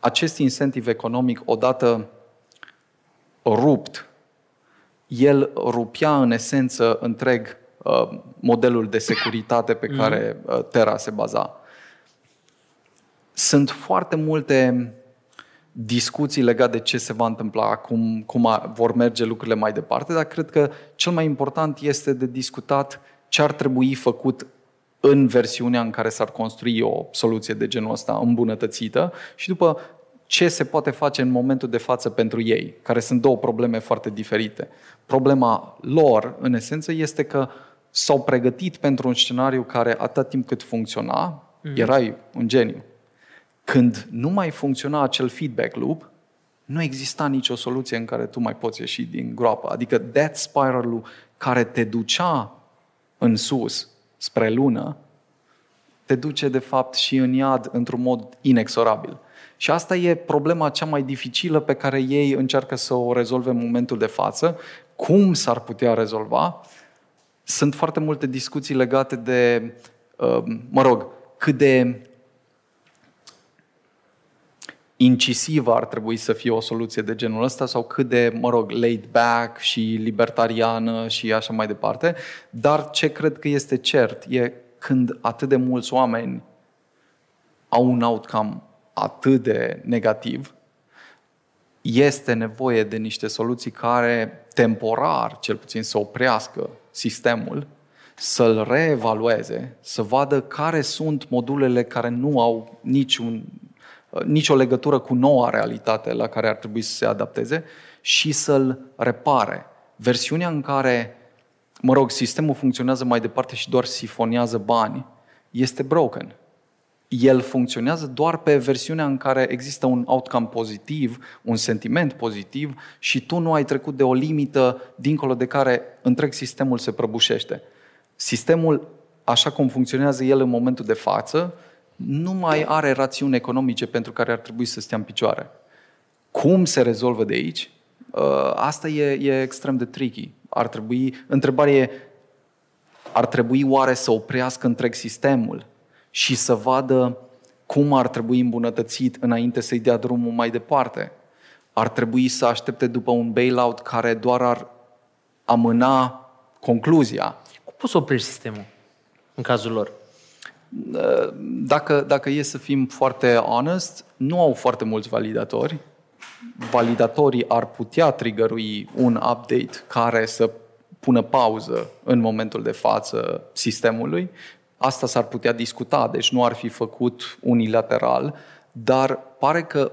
Speaker 3: acest incentiv economic, odată rupt, el rupia în esență întreg uh, modelul de securitate pe care mm. uh, Terra se baza. Sunt foarte multe discuții legate de ce se va întâmpla, cum, cum a, vor merge lucrurile mai departe, dar cred că cel mai important este de discutat ce ar trebui făcut în versiunea în care s-ar construi o soluție de genul ăsta îmbunătățită și după ce se poate face în momentul de față pentru ei, care sunt două probleme foarte diferite. Problema lor, în esență, este că s-au pregătit pentru un scenariu care, atât timp cât funcționa, mm-hmm. erai un geniu. Când nu mai funcționa acel feedback loop, nu exista nicio soluție în care tu mai poți ieși din groapă. Adică that spiral care te ducea în sus, spre lună, te duce de fapt și în iad într-un mod inexorabil. Și asta e problema cea mai dificilă pe care ei încearcă să o rezolve în momentul de față. Cum s-ar putea rezolva? Sunt foarte multe discuții legate de, uh, mă rog, cât de incisivă ar trebui să fie o soluție de genul ăsta sau cât de, mă rog, laid back și libertariană și așa mai departe. Dar ce cred că este cert e când atât de mulți oameni au un outcome atât de negativ, este nevoie de niște soluții care temporar, cel puțin, să oprească sistemul, să-l reevalueze, să vadă care sunt modulele care nu au niciun, nicio legătură cu noua realitate la care ar trebui să se adapteze și să-l repare. Versiunea în care, mă rog, sistemul funcționează mai departe și doar sifonează bani, este broken el funcționează doar pe versiunea în care există un outcome pozitiv, un sentiment pozitiv și tu nu ai trecut de o limită dincolo de care întreg sistemul se prăbușește. Sistemul, așa cum funcționează el în momentul de față, nu mai are rațiuni economice pentru care ar trebui să stea în picioare. Cum se rezolvă de aici? Uh, asta e, e extrem de tricky. Ar trebui, întrebarea e, ar trebui oare să oprească întreg sistemul? și să vadă cum ar trebui îmbunătățit înainte să-i dea drumul mai departe. Ar trebui să aștepte după un bailout care doar ar amâna concluzia.
Speaker 2: Cum poți oprești sistemul în cazul lor?
Speaker 3: Dacă, dacă e să fim foarte honest, nu au foarte mulți validatori. Validatorii ar putea triggerui un update care să pună pauză în momentul de față sistemului, Asta s-ar putea discuta, deci nu ar fi făcut unilateral, dar pare că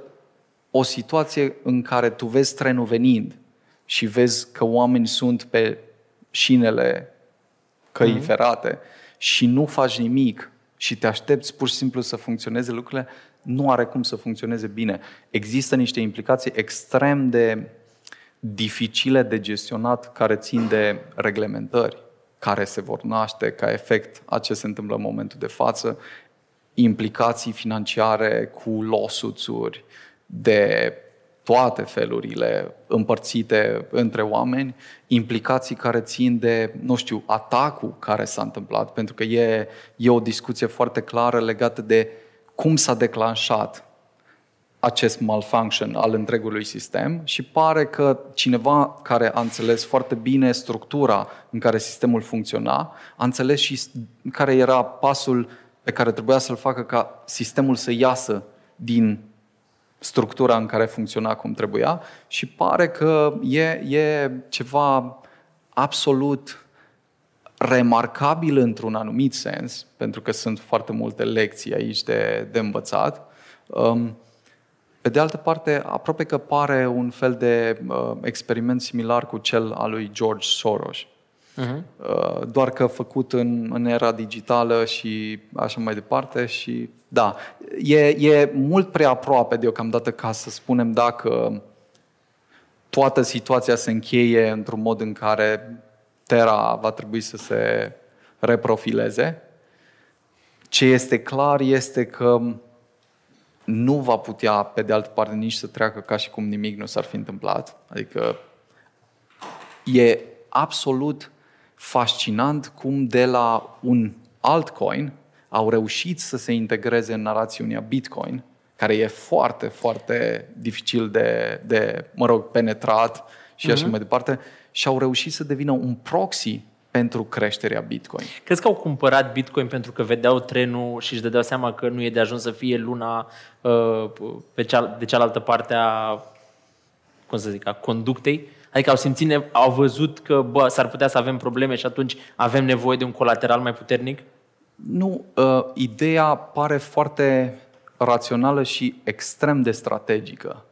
Speaker 3: o situație în care tu vezi trenul venind și vezi că oameni sunt pe șinele căii mm-hmm. ferate și nu faci nimic și te aștepți pur și simplu să funcționeze lucrurile, nu are cum să funcționeze bine. Există niște implicații extrem de dificile de gestionat care țin de reglementări care se vor naște ca efect a ce se întâmplă în momentul de față, implicații financiare cu lawsuits-uri de toate felurile împărțite între oameni, implicații care țin de, nu știu, atacul care s-a întâmplat, pentru că e, e o discuție foarte clară legată de cum s-a declanșat acest malfunction al întregului sistem și pare că cineva care a înțeles foarte bine structura în care sistemul funcționa, a înțeles și care era pasul pe care trebuia să-l facă ca sistemul să iasă din structura în care funcționa cum trebuia și pare că e, e ceva absolut remarcabil într-un anumit sens, pentru că sunt foarte multe lecții aici de, de învățat. Um, pe de altă parte, aproape că pare un fel de uh, experiment similar cu cel al lui George Soros. Uh-huh. Uh, doar că făcut în, în era digitală și așa mai departe. Și da, e, e mult prea aproape deocamdată ca să spunem dacă toată situația se încheie într-un mod în care Terra va trebui să se reprofileze. Ce este clar este că nu va putea, pe de altă parte, nici să treacă ca și cum nimic nu s-ar fi întâmplat. Adică e absolut fascinant cum de la un altcoin au reușit să se integreze în narațiunea Bitcoin, care e foarte, foarte dificil de, de mă rog, penetrat și așa mm-hmm. mai departe, și au reușit să devină un proxy pentru creșterea Bitcoin.
Speaker 2: Crezi că au cumpărat Bitcoin pentru că vedeau trenul și își dădeau seama că nu e de ajuns să fie luna uh, pe cea, de cealaltă parte a, cum să zic, a conductei? Adică au simțit, au văzut că bă, s-ar putea să avem probleme și atunci avem nevoie de un colateral mai puternic?
Speaker 3: Nu, uh, ideea pare foarte rațională și extrem de strategică.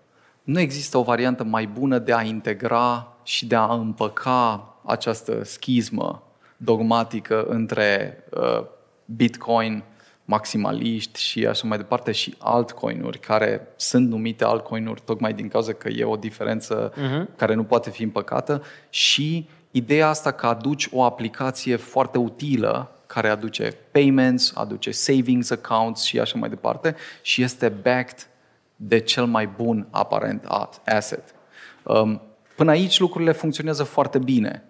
Speaker 3: Nu există o variantă mai bună de a integra și de a împăca această schismă dogmatică între uh, Bitcoin, maximaliști și așa mai departe și altcoin-uri care sunt numite altcoin-uri tocmai din cauza că e o diferență uh-huh. care nu poate fi împăcată și ideea asta că aduci o aplicație foarte utilă care aduce payments, aduce savings accounts și așa mai departe și este backed de cel mai bun aparent asset. Um, până aici lucrurile funcționează foarte bine.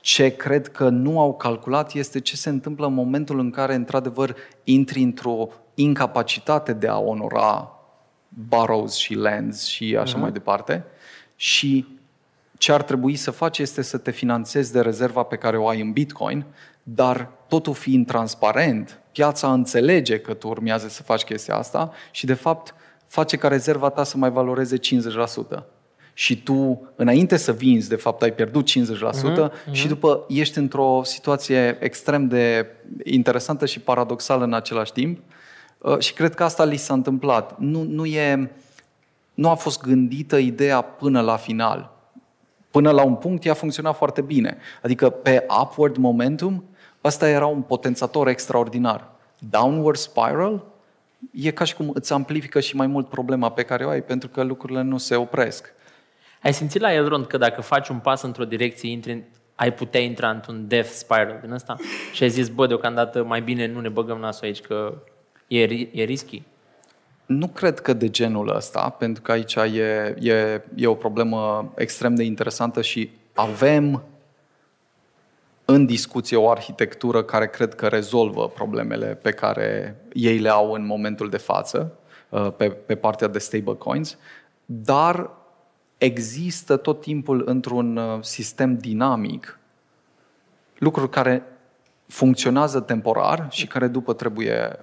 Speaker 3: Ce cred că nu au calculat este ce se întâmplă în momentul în care, într-adevăr, intri într-o incapacitate de a onora borrows și lends și așa uh-huh. mai departe. Și ce ar trebui să faci este să te finanțezi de rezerva pe care o ai în Bitcoin, dar totul fiind transparent, piața înțelege că tu urmează să faci chestia asta și, de fapt, face ca rezerva ta să mai valoreze 50% și tu, înainte să vinzi, de fapt, ai pierdut 50% uh-huh, uh-huh. și după ești într-o situație extrem de interesantă și paradoxală în același timp. Uh, și cred că asta li s-a întâmplat. Nu, nu, e, nu a fost gândită ideea până la final. Până la un punct ea funcționa foarte bine. Adică pe upward momentum, ăsta era un potențator extraordinar. Downward spiral, e ca și cum îți amplifică și mai mult problema pe care o ai, pentru că lucrurile nu se opresc.
Speaker 2: Ai simțit la Elrond că dacă faci un pas într-o direcție, intri, ai putea intra într-un death spiral din ăsta? Și ai zis, bă, deocamdată mai bine nu ne băgăm nasul aici, că e, e risky?
Speaker 3: Nu cred că de genul ăsta, pentru că aici e, e, e o problemă extrem de interesantă și avem în discuție o arhitectură care cred că rezolvă problemele pe care ei le au în momentul de față, uh, pe, pe partea de stablecoins, dar există tot timpul într-un uh, sistem dinamic lucruri care funcționează temporar și care după trebuie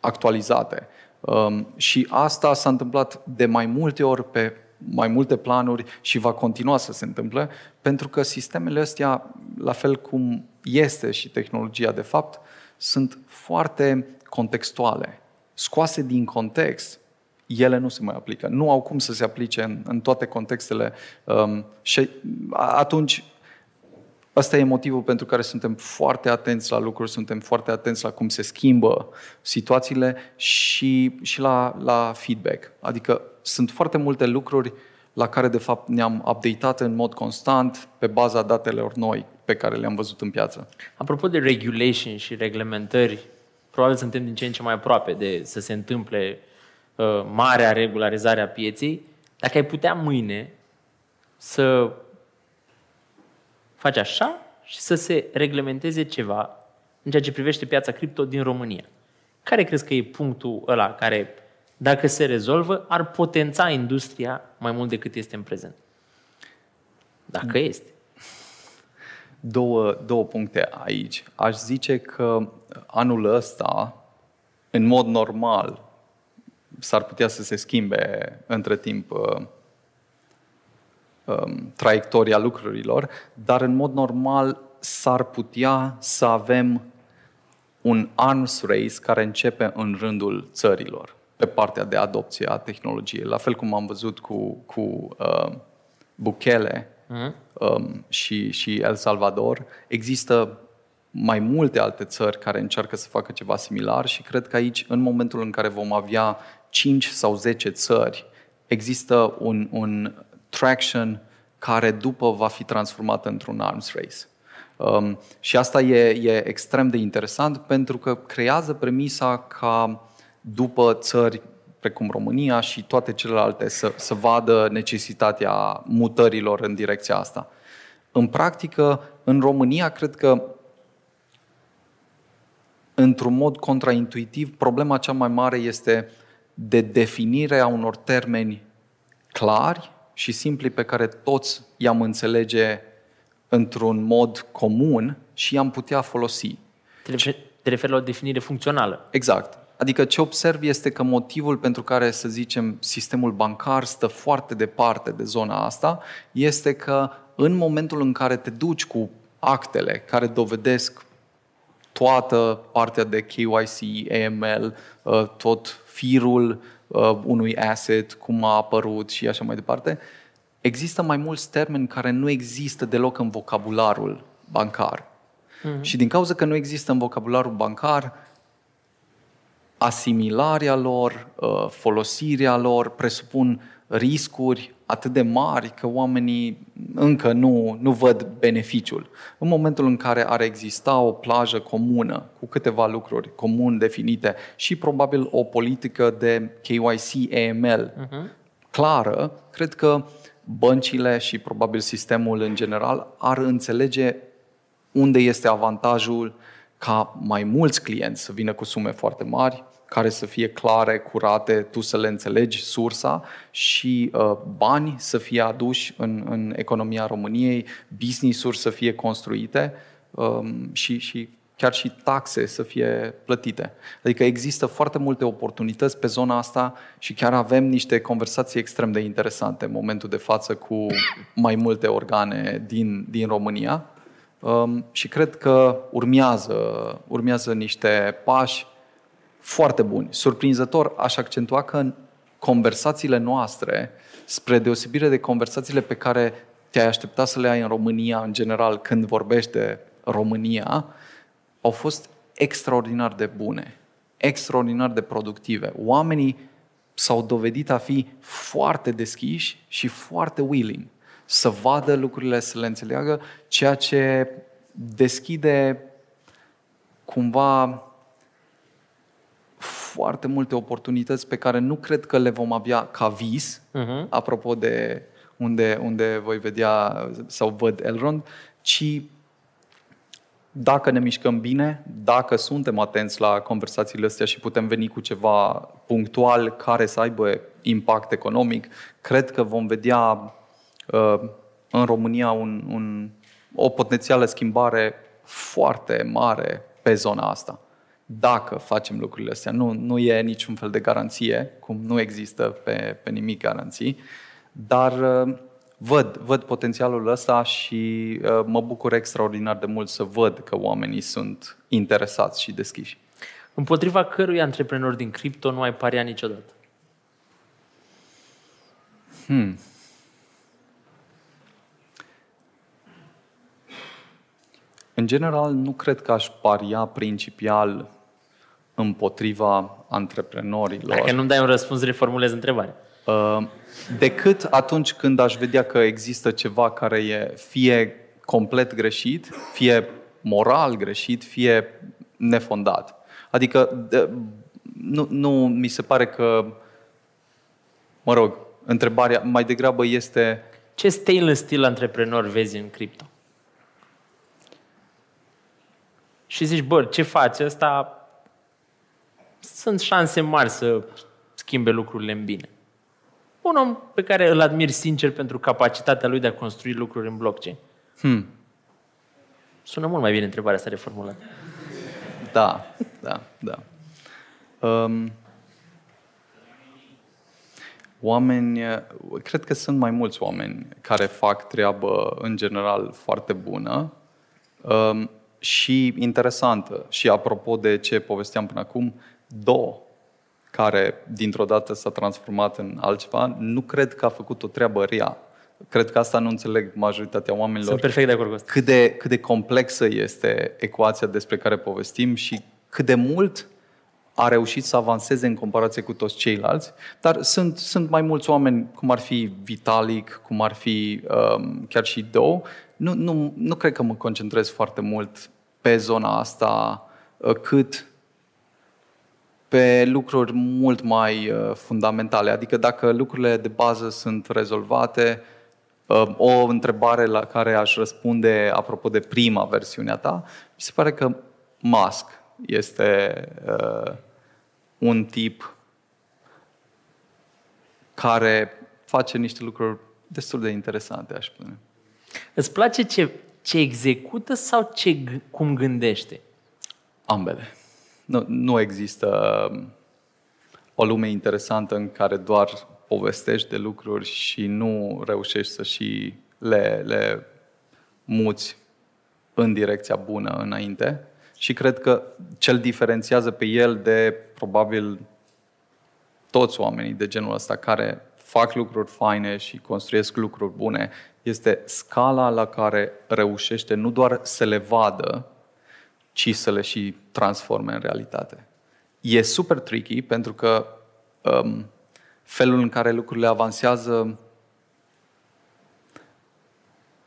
Speaker 3: actualizate. Um, și asta s-a întâmplat de mai multe ori pe mai multe planuri și va continua să se întâmple, pentru că sistemele astea, la fel cum este și tehnologia de fapt, sunt foarte contextuale. Scoase din context, ele nu se mai aplică. Nu au cum să se aplice în, în toate contextele. Um, și atunci, ăsta e motivul pentru care suntem foarte atenți la lucruri, suntem foarte atenți la cum se schimbă situațiile și, și la, la feedback. Adică sunt foarte multe lucruri la care, de fapt, ne-am updatat în mod constant pe baza datelor noi pe care le-am văzut în piață.
Speaker 2: Apropo de regulation și reglementări, probabil suntem din ce în ce mai aproape de să se întâmple uh, marea regularizare a pieței. Dacă ai putea mâine să faci așa și să se reglementeze ceva în ceea ce privește piața cripto din România. Care crezi că e punctul ăla care dacă se rezolvă, ar potența industria mai mult decât este în prezent. Dacă este.
Speaker 3: Două, două puncte aici. Aș zice că anul ăsta, în mod normal, s-ar putea să se schimbe între timp uh, um, traiectoria lucrurilor, dar în mod normal s-ar putea să avem un arms race care începe în rândul țărilor pe partea de adopție a tehnologiei. La fel cum am văzut cu, cu uh, Bukele uh-huh. um, și, și El Salvador, există mai multe alte țări care încearcă să facă ceva similar și cred că aici, în momentul în care vom avea 5 sau 10 țări, există un, un traction care după va fi transformat într-un arms race. Um, și asta e, e extrem de interesant pentru că creează premisa ca după țări precum România și toate celelalte să, să vadă necesitatea mutărilor în direcția asta. În practică, în România, cred că într-un mod contraintuitiv, problema cea mai mare este de definire a unor termeni clari și simpli pe care toți i-am înțelege într-un mod comun și i-am putea folosi.
Speaker 2: Te referi la o definire funcțională.
Speaker 3: Exact. Adică ce observ este că motivul pentru care, să zicem, sistemul bancar stă foarte departe de zona asta este că în momentul în care te duci cu actele care dovedesc toată partea de KYC, AML, uh, tot firul uh, unui asset, cum a apărut și așa mai departe, există mai mulți termeni care nu există deloc în vocabularul bancar. Mm-hmm. Și din cauza că nu există în vocabularul bancar, asimilarea lor, uh, folosirea lor presupun riscuri atât de mari că oamenii încă nu, nu văd beneficiul. În momentul în care ar exista o plajă comună cu câteva lucruri comun definite și probabil o politică de KYC AML uh-huh. clară, cred că băncile și probabil sistemul în general ar înțelege unde este avantajul ca mai mulți clienți să vină cu sume foarte mari, care să fie clare, curate, tu să le înțelegi sursa și uh, bani să fie aduși în, în economia României, business-uri să fie construite um, și, și chiar și taxe să fie plătite. Adică există foarte multe oportunități pe zona asta și chiar avem niște conversații extrem de interesante în momentul de față cu mai multe organe din, din România. Um, și cred că urmează, urmează niște pași foarte buni. Surprinzător, aș accentua că în conversațiile noastre, spre deosebire de conversațiile pe care te-ai aștepta să le ai în România, în general, când vorbești de România, au fost extraordinar de bune, extraordinar de productive. Oamenii s-au dovedit a fi foarte deschiși și foarte willing să vadă lucrurile, să le înțeleagă, ceea ce deschide cumva foarte multe oportunități pe care nu cred că le vom avea ca vis, uh-huh. apropo de unde, unde voi vedea sau văd Elrond, ci dacă ne mișcăm bine, dacă suntem atenți la conversațiile astea și putem veni cu ceva punctual care să aibă impact economic, cred că vom vedea uh, în România un, un, o potențială schimbare foarte mare pe zona asta dacă facem lucrurile astea. Nu, nu e niciun fel de garanție, cum nu există pe, pe nimic garanții, dar uh, văd, văd potențialul ăsta și uh, mă bucur extraordinar de mult să văd că oamenii sunt interesați și deschiși.
Speaker 2: Împotriva cărui antreprenor din cripto nu ai paria niciodată? Hmm.
Speaker 3: În general, nu cred că aș paria principial împotriva antreprenorilor.
Speaker 2: Dacă nu dai un răspuns, reformulez întrebarea. Uh,
Speaker 3: decât atunci când aș vedea că există ceva care e fie complet greșit, fie moral greșit, fie nefondat. Adică nu, nu mi se pare că, mă rog, întrebarea mai degrabă este...
Speaker 2: Ce stainless steel antreprenor vezi în cripto? Și zici, bă, ce faci? Asta sunt șanse mari să schimbe lucrurile în bine. Un om pe care îl admir sincer pentru capacitatea lui de a construi lucruri în blockchain. Hmm. Sună mult mai bine întrebarea asta reformulată.
Speaker 3: Da, da, da. Um, oameni, cred că sunt mai mulți oameni care fac treabă în general foarte bună um, și interesantă. Și apropo de ce povesteam până acum, două care dintr-o dată s-a transformat în altceva, nu cred că a făcut o treabă rea. Cred că asta nu înțeleg majoritatea oamenilor.
Speaker 2: Sunt perfect de acord cu asta.
Speaker 3: Cât de, cât de complexă este ecuația despre care povestim și cât de mult a reușit să avanseze în comparație cu toți ceilalți, dar sunt, sunt mai mulți oameni, cum ar fi Vitalik, cum ar fi um, chiar și Doe. Nu, nu, nu cred că mă concentrez foarte mult pe zona asta, uh, cât pe lucruri mult mai uh, fundamentale. Adică dacă lucrurile de bază sunt rezolvate, uh, o întrebare la care aș răspunde apropo de prima versiune a ta, mi se pare că Musk este uh, un tip care face niște lucruri destul de interesante, aș spune.
Speaker 2: Îți place ce, ce execută sau ce, cum gândește?
Speaker 3: Ambele nu, nu există um, o lume interesantă în care doar povestești de lucruri și nu reușești să și le, le muți în direcția bună înainte. Și cred că cel diferențiază pe el de probabil toți oamenii de genul ăsta care fac lucruri faine și construiesc lucruri bune este scala la care reușește nu doar să le vadă, ci să le și transforme în realitate. E super tricky pentru că um, felul în care lucrurile avansează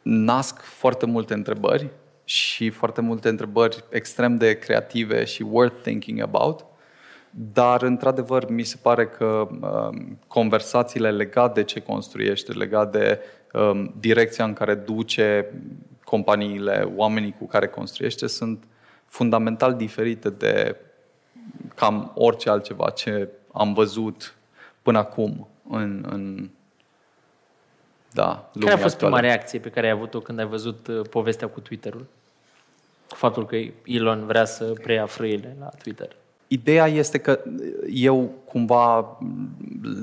Speaker 3: nasc foarte multe întrebări și foarte multe întrebări extrem de creative și worth thinking about. Dar, într-adevăr, mi se pare că um, conversațiile legate de ce construiește, legate de um, direcția în care duce companiile, oamenii cu care construiește, sunt fundamental diferite de cam orice altceva ce am văzut până acum în, în da,
Speaker 2: Care a fost actuală. prima reacție pe care ai avut-o când ai văzut uh, povestea cu Twitter-ul? Faptul că Elon vrea să preia frâile la Twitter.
Speaker 3: Ideea este că eu cumva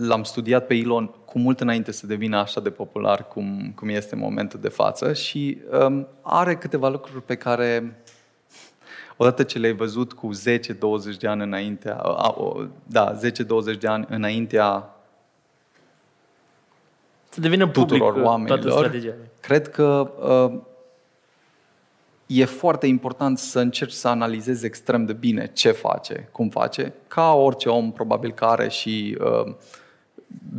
Speaker 3: l-am studiat pe Elon cu mult înainte să devină așa de popular cum, cum este în momentul de față și um, are câteva lucruri pe care odată ce le-ai văzut cu 10-20 de ani înaintea, da, 10-20 de ani înaintea
Speaker 2: să devină
Speaker 3: tuturor
Speaker 2: public uh,
Speaker 3: oamenilor,
Speaker 2: toată strategia.
Speaker 3: cred că uh, e foarte important să încerci să analizezi extrem de bine ce face, cum face, ca orice om probabil care are și uh,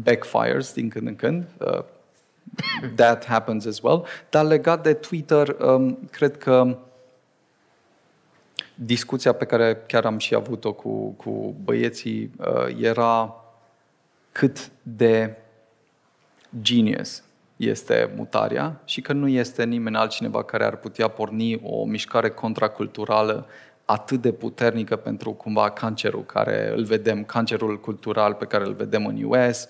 Speaker 3: backfires din când în când. Uh, that happens as well. Dar legat de Twitter, um, cred că discuția pe care chiar am și avut-o cu, cu băieții uh, era cât de genius este mutarea și că nu este nimeni altcineva care ar putea porni o mișcare contraculturală atât de puternică pentru cumva cancerul care îl vedem, cancerul cultural pe care îl vedem în US,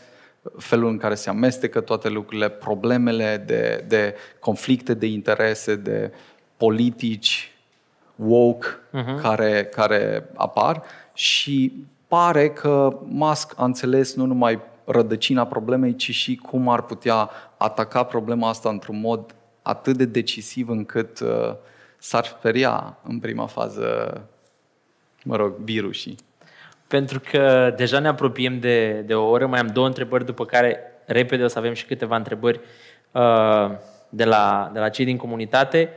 Speaker 3: felul în care se amestecă toate lucrurile, problemele de, de conflicte de interese, de politici woke uh-huh. care, care apar și pare că Musk a înțeles nu numai rădăcina problemei, ci și cum ar putea ataca problema asta într-un mod atât de decisiv încât uh, s-ar speria în prima fază, mă rog, virusii.
Speaker 2: Pentru că deja ne apropiem de, de o oră, mai am două întrebări, după care repede o să avem și câteva întrebări uh, de, la, de la cei din comunitate.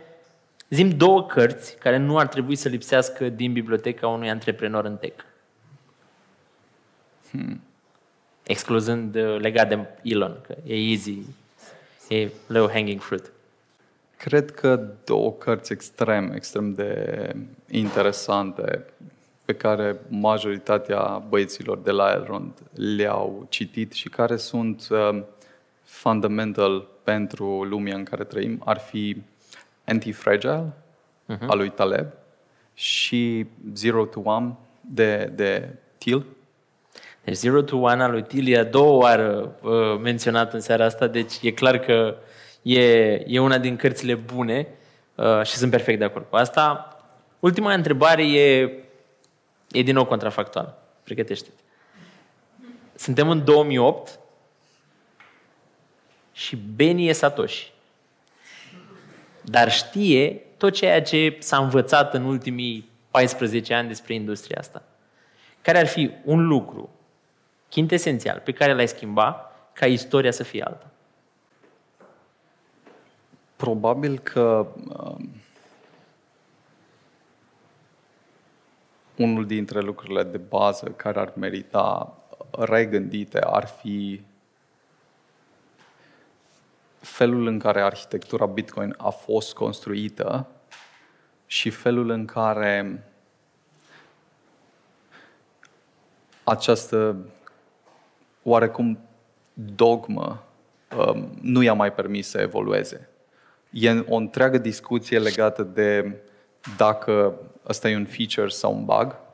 Speaker 2: Zim două cărți care nu ar trebui să lipsească din biblioteca unui antreprenor în tech. Hmm excluzând uh, legat de Elon, că e easy, e low hanging fruit.
Speaker 3: Cred că două cărți extrem, extrem de interesante pe care majoritatea băieților de la Elrond le-au citit și care sunt uh, fundamental pentru lumea în care trăim ar fi Anti-Fragile uh-huh. al lui Taleb și Zero to One de, de Thiel
Speaker 2: deci Zero to One al lui Tilia două oară uh, menționat în seara asta, deci e clar că e, e una din cărțile bune uh, și sunt perfect de acord cu asta. Ultima întrebare e, e din nou contrafactuală. Pregătește-te. Suntem în 2008 și Benny e Satoshi. Dar știe tot ceea ce s-a învățat în ultimii 14 ani despre industria asta. Care ar fi un lucru esențial pe care l-ai schimba ca istoria să fie alta?
Speaker 3: Probabil că um, unul dintre lucrurile de bază care ar merita regândite ar fi felul în care arhitectura Bitcoin a fost construită și felul în care această oarecum dogmă um, nu i-a mai permis să evolueze. E o întreagă discuție legată de dacă ăsta e un feature sau un bug, uh,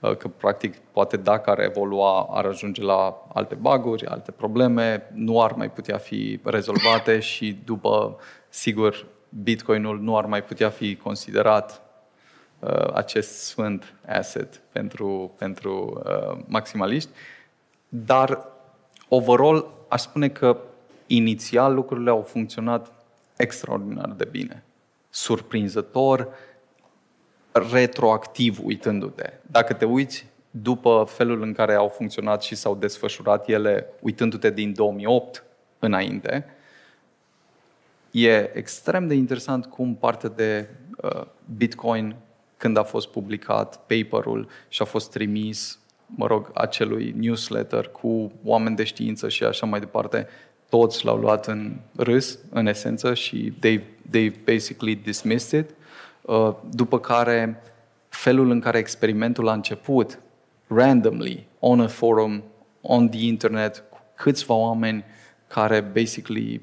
Speaker 3: că practic poate dacă ar evolua ar ajunge la alte buguri, alte probleme, nu ar mai putea fi rezolvate și după, sigur, Bitcoinul nu ar mai putea fi considerat uh, acest sfânt asset pentru, pentru uh, maximaliști. Dar, overall, aș spune că inițial lucrurile au funcționat extraordinar de bine. Surprinzător, retroactiv uitându-te. Dacă te uiți după felul în care au funcționat și s-au desfășurat ele, uitându-te din 2008 înainte, e extrem de interesant cum partea de uh, Bitcoin, când a fost publicat paperul și a fost trimis, mă rog, acelui newsletter cu oameni de știință și așa mai departe, toți l-au luat în râs, în esență, și they, they basically dismissed it. Uh, după care, felul în care experimentul a început, randomly, on a forum, on the internet, cu câțiva oameni care basically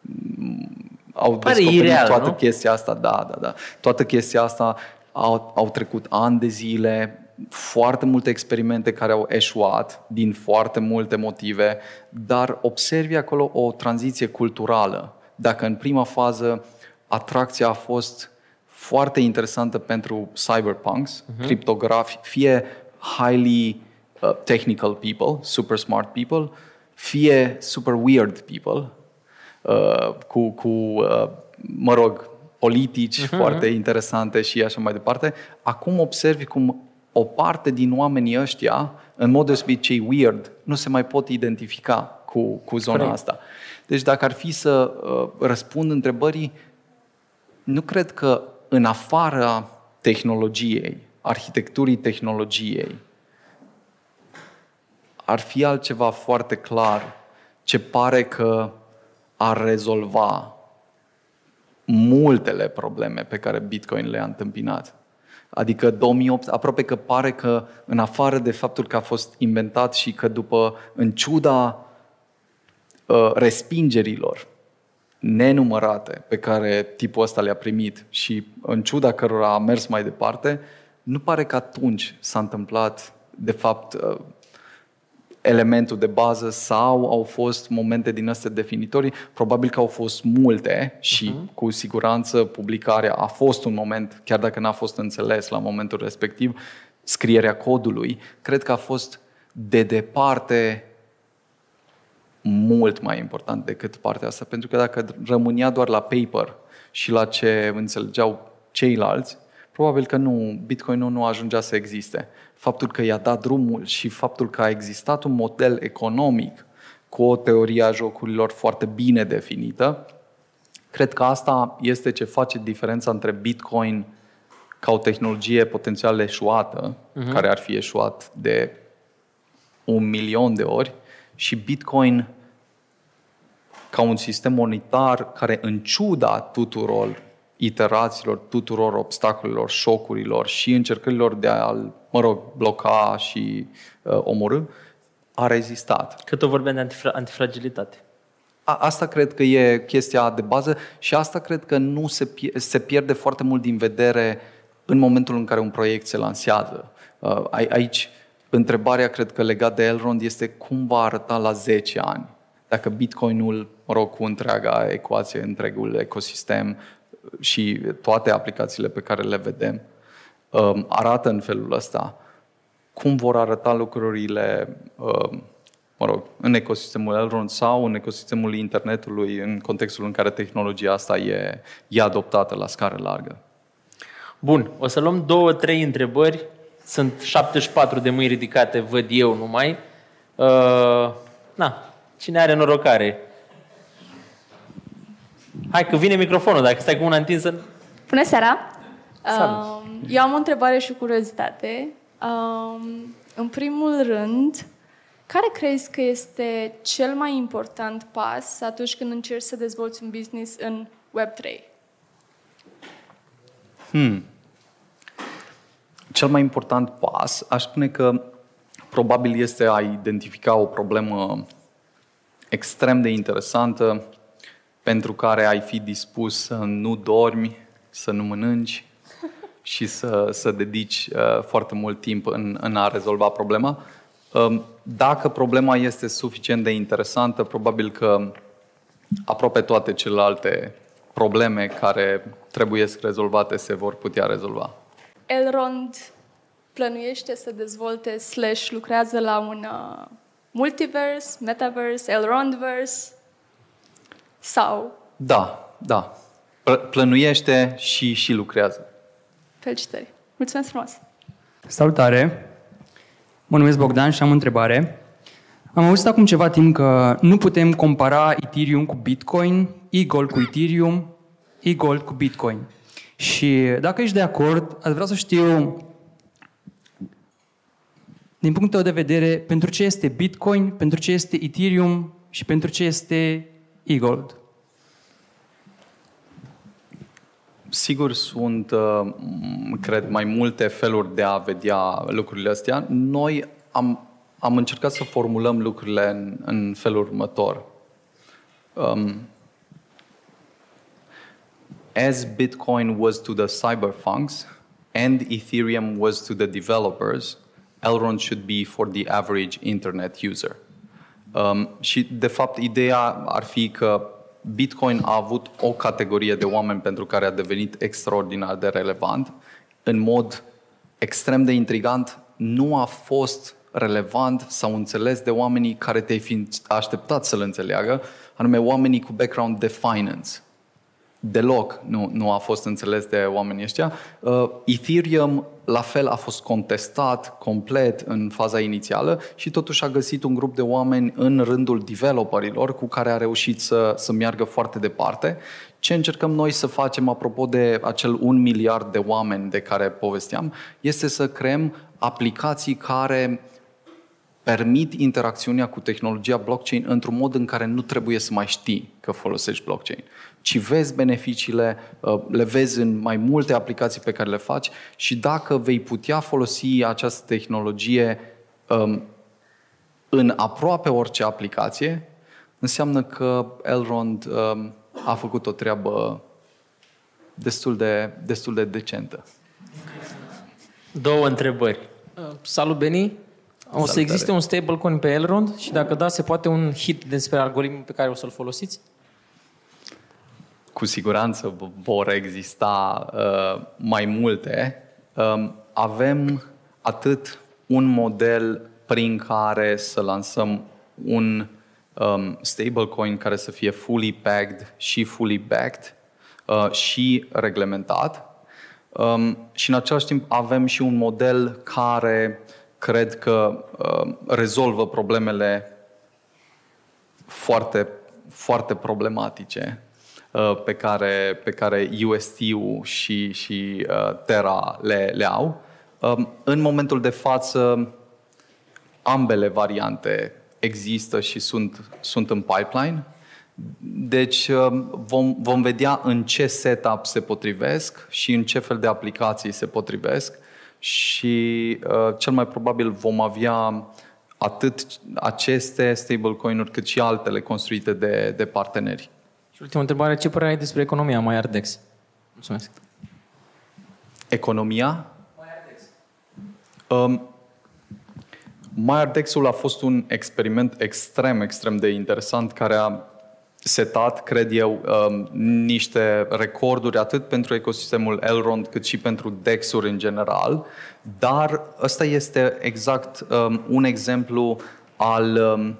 Speaker 3: mm, au
Speaker 2: Pare
Speaker 3: descoperit
Speaker 2: ireal,
Speaker 3: toată
Speaker 2: nu?
Speaker 3: chestia asta, da, da, da. Toată chestia asta au, au trecut ani de zile, foarte multe experimente care au eșuat din foarte multe motive, dar observi acolo o tranziție culturală. Dacă în prima fază atracția a fost foarte interesantă pentru cyberpunks, uh-huh. criptografi, fie highly uh, technical people, super smart people, fie super weird people, uh, cu, cu uh, mă rog, politici uh-huh. foarte interesante și așa mai departe. Acum observi cum o parte din oamenii ăștia, în mod deosebit cei weird, nu se mai pot identifica cu, cu zona
Speaker 2: Corect.
Speaker 3: asta. Deci dacă ar fi să uh, răspund întrebării, nu cred că în afara tehnologiei, arhitecturii tehnologiei, ar fi altceva foarte clar ce pare că ar rezolva multele probleme pe care Bitcoin le-a întâmpinat. Adică 2008, aproape că pare că în afară de faptul că a fost inventat și că după, în ciuda uh, respingerilor nenumărate pe care tipul ăsta le-a primit și în ciuda cărora a mers mai departe, nu pare că atunci s-a întâmplat, de fapt, uh, elementul de bază sau au fost momente din astea definitorii. Probabil că au fost multe și uh-huh. cu siguranță publicarea a fost un moment, chiar dacă n-a fost înțeles la momentul respectiv, scrierea codului, cred că a fost de departe mult mai important decât partea asta, pentru că dacă rămânea doar la paper și la ce înțelegeau ceilalți, probabil că nu, Bitcoin nu, nu ajungea să existe. Faptul că i-a dat drumul și faptul că a existat un model economic cu o teorie a jocurilor foarte bine definită, cred că asta este ce face diferența între Bitcoin ca o tehnologie potențial eșuată, uh-huh. care ar fi eșuat de un milion de ori, și Bitcoin ca un sistem monetar care, în ciuda tuturor iterațiilor, tuturor obstacolelor, șocurilor și încercărilor de a-l, mă rog, bloca și uh, omorâ, a rezistat.
Speaker 2: Cât o vorbeam de antifra- antifragilitate.
Speaker 3: A, asta cred că e chestia de bază și asta cred că nu se, pie- se pierde foarte mult din vedere în momentul în care un proiect se lansează. Uh, ai- aici, întrebarea, cred că legat de Elrond, este cum va arăta la 10 ani. Dacă Bitcoinul, mă rog, cu întreaga ecuație, întregul ecosistem și toate aplicațiile pe care le vedem, um, arată în felul ăsta, cum vor arăta lucrurile, um, mă rog, în ecosistemul Elrond sau în ecosistemul internetului, în contextul în care tehnologia asta e, e adoptată la scară largă.
Speaker 2: Bun, o să luăm două, trei întrebări. Sunt 74 de mâini ridicate, văd eu numai. Uh, na, cine are norocare? Hai că vine microfonul, dacă stai cu una întinsă.
Speaker 4: Bună seara!
Speaker 2: Salut.
Speaker 4: Um, Eu am o întrebare și o curiozitate. Um, În primul rând, care crezi că este cel mai important pas atunci când încerci să dezvolți un business în Web3?
Speaker 3: Cel mai important pas, aș spune că probabil este a identifica o problemă extrem de interesantă pentru care ai fi dispus să nu dormi, să nu mănânci și să, să dedici uh, foarte mult timp în, în a rezolva problema. Um, dacă problema este suficient de interesantă, probabil că aproape toate celelalte probleme care trebuie rezolvate se vor putea rezolva.
Speaker 4: Elrond plănuiește să dezvolte slash lucrează la un uh, multiverse, metaverse, Elrondverse sau
Speaker 3: Da, da. Pl- Plănuiește și, și lucrează.
Speaker 4: Felicitări! Mulțumesc frumos!
Speaker 5: Salutare! Mă numesc Bogdan și am o întrebare. Am auzit acum ceva timp că nu putem compara Ethereum cu Bitcoin, e-gold cu Ethereum, e-gold cu Bitcoin. Și dacă ești de acord, aș vrea să știu, din punctul tău de vedere, pentru ce este Bitcoin, pentru ce este Ethereum și pentru ce este e-gold.
Speaker 3: Sigur, sunt, uh, m- cred, mai multe feluri de a vedea lucrurile astea. Noi am, am încercat să formulăm lucrurile în, în felul următor. Um, as Bitcoin was to the cyberpunks and Ethereum was to the developers, Elrond should be for the average internet user. Um, și, de fapt, ideea ar fi că Bitcoin a avut o categorie de oameni pentru care a devenit extraordinar de relevant. În mod extrem de intrigant, nu a fost relevant sau înțeles de oamenii care te-ai fi așteptat să-l înțeleagă, anume oamenii cu background de finance deloc nu, nu a fost înțeles de oamenii ăștia. Uh, Ethereum, la fel, a fost contestat complet în faza inițială și totuși a găsit un grup de oameni în rândul developerilor cu care a reușit să, să meargă foarte departe. Ce încercăm noi să facem, apropo de acel un miliard de oameni de care povesteam, este să creăm aplicații care permit interacțiunea cu tehnologia blockchain într-un mod în care nu trebuie să mai știi că folosești blockchain, ci vezi beneficiile, uh, le vezi în mai multe aplicații pe care le faci și dacă vei putea folosi această tehnologie um, în aproape orice aplicație, înseamnă că Elrond um, a făcut o treabă destul de, destul de decentă.
Speaker 2: Două întrebări.
Speaker 6: Uh, Salut, Beni! O să
Speaker 3: Salutare.
Speaker 6: existe un stablecoin pe Elrond și dacă da, se poate un hit despre algoritmul pe care o să-l folosiți?
Speaker 3: Cu siguranță v- vor exista uh, mai multe. Um, avem atât un model prin care să lansăm un um, stablecoin care să fie fully pegged și fully backed uh, și reglementat. Um, și în același timp avem și un model care cred că uh, rezolvă problemele foarte, foarte problematice uh, pe care, pe care UST-ul și, și uh, Terra le, le au. Um, În momentul de față, ambele variante există și sunt, sunt în pipeline. Deci um, vom, vom vedea în ce setup se potrivesc și în ce fel de aplicații se potrivesc și uh, cel mai probabil vom avea atât aceste stablecoin-uri cât și altele construite de, de parteneri.
Speaker 6: Și ultima întrebare, ce părere ai despre economia MyArdex? Mulțumesc.
Speaker 3: Economia? Um, MyArdexul a fost un experiment extrem, extrem de interesant care a setat, cred eu, um, niște recorduri atât pentru ecosistemul Elrond cât și pentru DEX-uri în general, dar ăsta este exact um, un exemplu al um,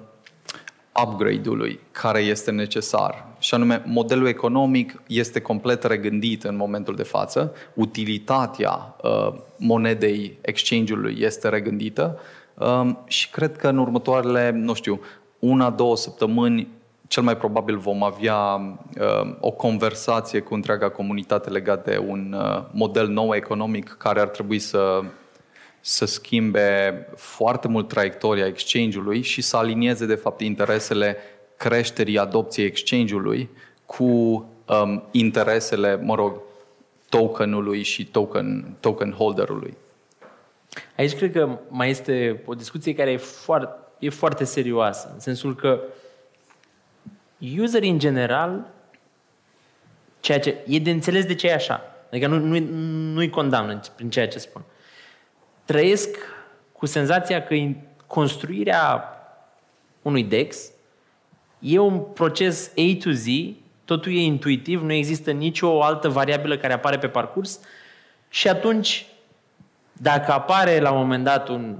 Speaker 3: upgrade-ului care este necesar. Și anume, modelul economic este complet regândit în momentul de față, utilitatea uh, monedei exchange-ului este regândită. Um, și cred că în următoarele, nu știu, una, două săptămâni, cel mai probabil vom avea uh, o conversație cu întreaga comunitate legat de un uh, model nou economic care ar trebui să să schimbe foarte mult traiectoria exchange-ului și să alinieze, de fapt, interesele creșterii adopției exchange-ului cu um, interesele, mă rog, tokenului și token, token holderului.
Speaker 2: Aici cred că mai este o discuție care e foarte, e foarte serioasă, în sensul că userii în general, ceea ce e de înțeles de ce e așa, adică nu, nu, nu-i condamnă prin ceea ce spun, trăiesc cu senzația că in- construirea unui DEX e un proces A to Z, totul e intuitiv, nu există nicio altă variabilă care apare pe parcurs și atunci, dacă apare la un moment dat un,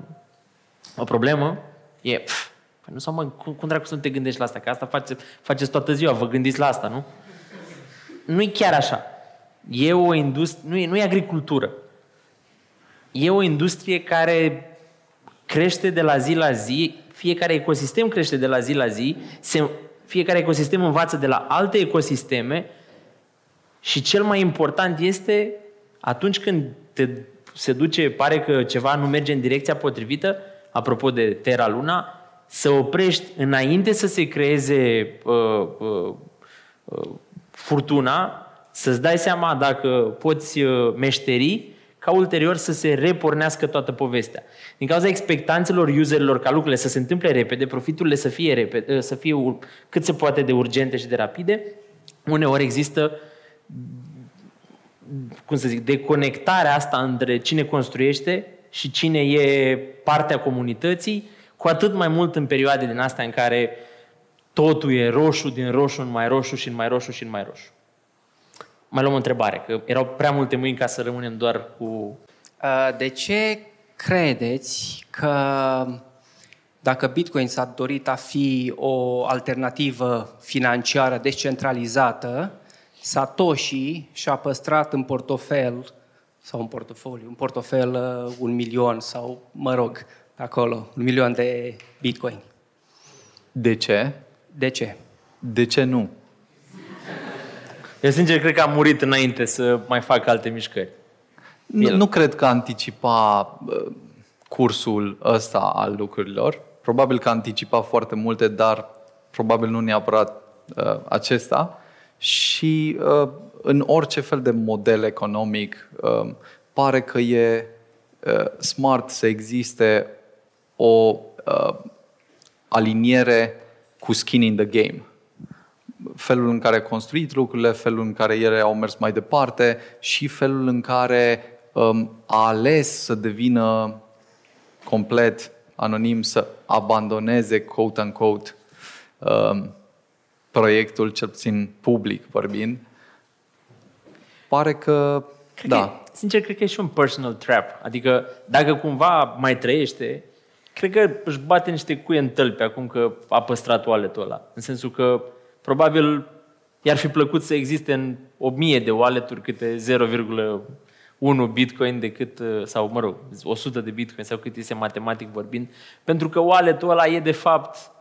Speaker 2: o problemă, e, pf, păi nu sau mă, cum, cum dracu să nu te gândești la asta? Că asta face, faceți toată ziua, vă gândiți la asta, nu? Nu e chiar așa. E o industrie, nu e, nu e agricultură. e o industrie care crește de la zi la zi, fiecare ecosistem crește de la zi la zi, se, fiecare ecosistem învață de la alte ecosisteme și cel mai important este atunci când te, se duce, pare că ceva nu merge în direcția potrivită, apropo de Terra Luna, să oprești înainte să se creeze uh, uh, uh, furtuna, să-ți dai seama dacă poți uh, meșteri, ca ulterior să se repornească toată povestea. Din cauza expectanțelor userilor ca lucrurile să se întâmple repede, profiturile să fie, repede, uh, să fie ur- cât se poate de urgente și de rapide, uneori există cum să zic, deconectarea asta între cine construiește și cine e partea comunității, cu atât mai mult în perioade din astea în care totul e roșu, din roșu în mai roșu și în mai roșu și în mai roșu. Mai luăm o întrebare, că erau prea multe mâini ca să rămânem doar cu...
Speaker 7: Uh, De ce credeți că dacă Bitcoin s-a dorit a fi o alternativă financiară descentralizată, Satoshi și-a păstrat în portofel sau în portofoliu, în portofel uh, un milion sau, mă rog, acolo, un milion de Bitcoin.
Speaker 3: De ce?
Speaker 7: De ce?
Speaker 3: De ce nu?
Speaker 2: Eu sincer cred că a murit înainte să mai facă alte mișcări.
Speaker 3: Nu,
Speaker 2: El.
Speaker 3: nu cred că anticipa uh, cursul ăsta al lucrurilor. Probabil că anticipa foarte multe, dar probabil nu neapărat uh, acesta. Și uh, în orice fel de model economic uh, pare că e uh, smart să existe o uh, aliniere cu skin in the game felul în care a construit lucrurile, felul în care ele au mers mai departe și felul în care um, a ales să devină complet anonim, să abandoneze, quote-unquote, um, proiectul, cel puțin public vorbind. Pare că,
Speaker 2: Cred
Speaker 3: da,
Speaker 2: Că, sincer, cred că e și un personal trap. Adică, dacă cumva mai trăiește, cred că își bate niște cuie în tălpi acum că a păstrat wallet-ul ăla. În sensul că, probabil, i-ar fi plăcut să existe în o mie de wallet-uri câte 0,1 bitcoin decât, uh, sau mă rog, 100 de bitcoin sau cât este matematic vorbind, pentru că wallet-ul ăla e de fapt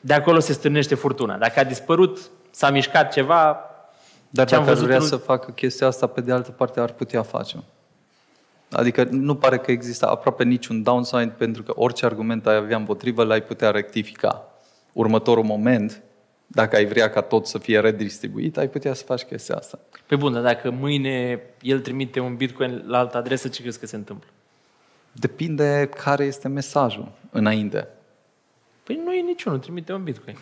Speaker 2: de acolo se stârnește furtuna. Dacă a dispărut, s-a mișcat ceva,
Speaker 3: Dar
Speaker 2: Ce am
Speaker 3: dacă ar
Speaker 2: văzut
Speaker 3: vrea
Speaker 2: în-
Speaker 3: să facă chestia asta, pe de altă parte ar putea face. Adică nu pare că există aproape niciun downside pentru că orice argument ai avea împotrivă l-ai putea rectifica. Următorul moment, dacă ai vrea ca tot să fie redistribuit, ai putea să faci chestia asta.
Speaker 2: Pe bun, dar dacă mâine el trimite un bitcoin la altă adresă, ce crezi că se întâmplă?
Speaker 3: Depinde care este mesajul înainte.
Speaker 2: Păi nu e niciunul, trimite un bitcoin.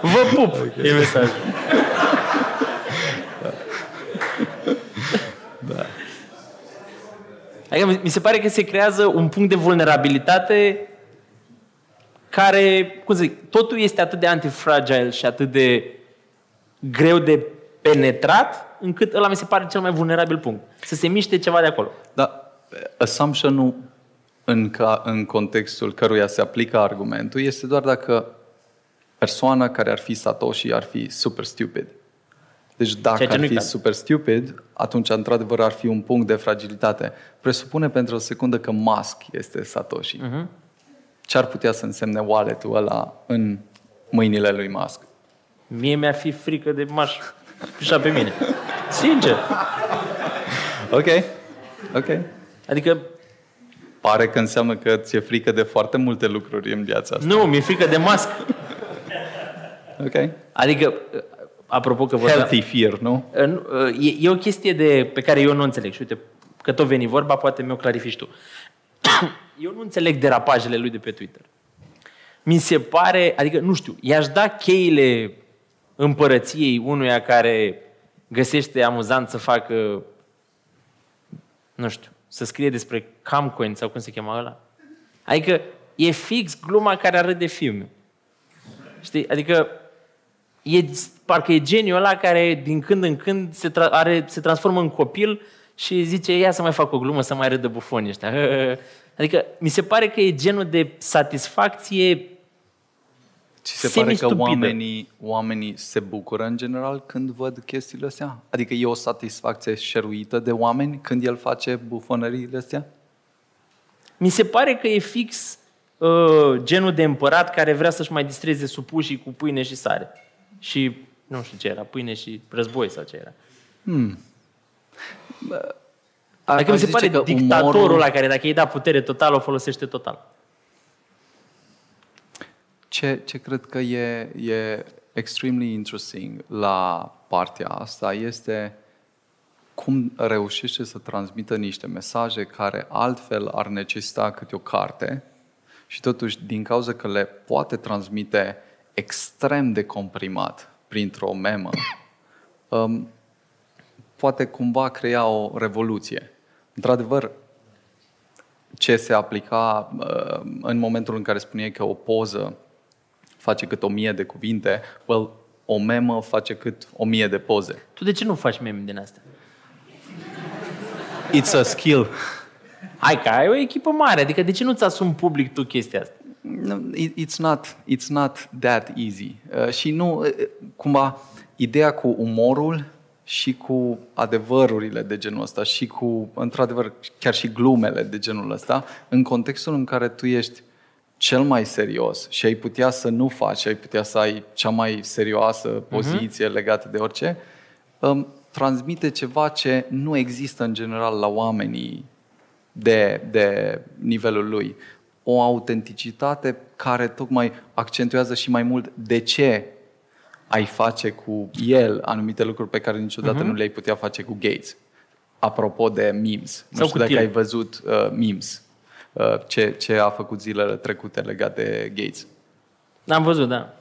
Speaker 2: Vă pup! E mesajul. Adică mi- mi se pare că se creează un punct de vulnerabilitate care, cum să zic, totul este atât de antifragile și atât de greu de penetrat, încât ăla mi se pare cel mai vulnerabil punct. Să se miște ceva de acolo.
Speaker 3: Dar assumption-ul în, ca, în contextul căruia se aplică argumentul este doar dacă persoana care ar fi Satoshi ar fi super stupid. Deci dacă
Speaker 2: Ceea ce
Speaker 3: ar
Speaker 2: nu-i
Speaker 3: fi
Speaker 2: caz.
Speaker 3: super stupid, atunci într-adevăr ar fi un punct de fragilitate. Presupune pentru o secundă că Musk este Satoshi. Uh-huh. Ce ar putea să însemne wallet-ul ăla în mâinile lui Musk?
Speaker 2: Mie mi-ar fi frică de m-aș pișa pe mine. Sincer.
Speaker 3: Ok, ok.
Speaker 2: Adică,
Speaker 3: Pare că înseamnă că ți-e frică de foarte multe lucruri în viața asta.
Speaker 2: nu, mi-e frică de mască.
Speaker 3: Ok.
Speaker 2: Adică, apropo că vorbeam...
Speaker 3: Healthy fear, nu?
Speaker 2: E, e o chestie de, pe care eu nu înțeleg. Și uite, că tot veni vorba, poate mi-o clarifici tu. Eu nu înțeleg derapajele lui de pe Twitter. Mi se pare, adică, nu știu, i-aș da cheile împărăției unuia care găsește amuzant să facă, nu știu, să scrie despre Camcoin sau cum se cheamă ăla. Adică e fix gluma care arăt filme. Știi? Adică e, parcă e geniul ăla care din când în când se, tra- are, se transformă în copil și zice, ia să mai fac o glumă, să mai râdă bufonii ăștia. Adică mi se pare că e genul de satisfacție
Speaker 3: Ți se pare că
Speaker 2: semi-stupidă.
Speaker 3: oamenii, oamenii se bucură în general când văd chestiile astea? Adică e o satisfacție șeruită de oameni când el face bufonăriile astea?
Speaker 2: Mi se pare că e fix uh, genul de împărat care vrea să-și mai distreze supușii cu pâine și sare. Și nu știu ce era, pâine și război sau ce era. Adică mi
Speaker 3: Aș
Speaker 2: se
Speaker 3: zice
Speaker 2: pare
Speaker 3: că
Speaker 2: dictatorul
Speaker 3: umorul-
Speaker 2: ăla care dacă îi da putere totală, o folosește total.
Speaker 3: Ce, ce cred că e, e extremely interesting la partea asta este cum reușește să transmită niște mesaje care altfel ar necesita câte o carte și totuși din cauza că le poate transmite extrem de comprimat printr-o memă, um, poate cumva crea o revoluție. Într-adevăr, ce se aplica uh, în momentul în care spuneai că o poză face cât o mie de cuvinte, well, o memă face cât o mie de poze.
Speaker 2: Tu de ce nu faci meme din astea?
Speaker 3: It's a skill.
Speaker 2: Hai că ai o echipă mare, adică de ce nu-ți asumi public tu chestia asta?
Speaker 3: No, it- It's not, it's not that easy. Uh, și nu, uh, cumva, ideea cu umorul și cu adevărurile de genul ăsta și cu, într-adevăr, chiar și glumele de genul ăsta, în contextul în care tu ești cel mai serios și ai putea să nu faci, și ai putea să ai cea mai serioasă poziție uh-huh. legată de orice, um, transmite ceva ce nu există în general la oamenii de, de nivelul lui. O autenticitate care tocmai accentuează și mai mult de ce ai face cu el anumite lucruri pe care niciodată uh-huh. nu le-ai putea face cu Gates. Apropo de memes. Nu
Speaker 2: Sau
Speaker 3: știu
Speaker 2: cu
Speaker 3: dacă
Speaker 2: tine.
Speaker 3: ai văzut uh, memes. Uh, ce, ce a făcut zilele trecute legat de Gates.
Speaker 2: Am văzut, da.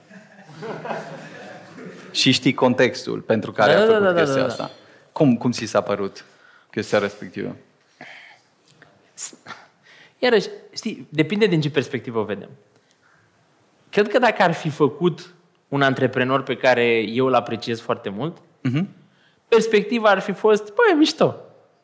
Speaker 3: Și știi contextul pentru care
Speaker 2: Da,
Speaker 3: a
Speaker 2: da,
Speaker 3: făcut
Speaker 2: da, da,
Speaker 3: chestia
Speaker 2: da, da.
Speaker 3: asta. Cum, cum ți s-a părut chestia respectivă?
Speaker 2: Iarăși, știi, depinde din ce perspectivă o vedem. Cred că dacă ar fi făcut un antreprenor pe care eu îl apreciez foarte mult,
Speaker 3: Mhm.
Speaker 2: perspectiva ar fi fost, băi, mișto.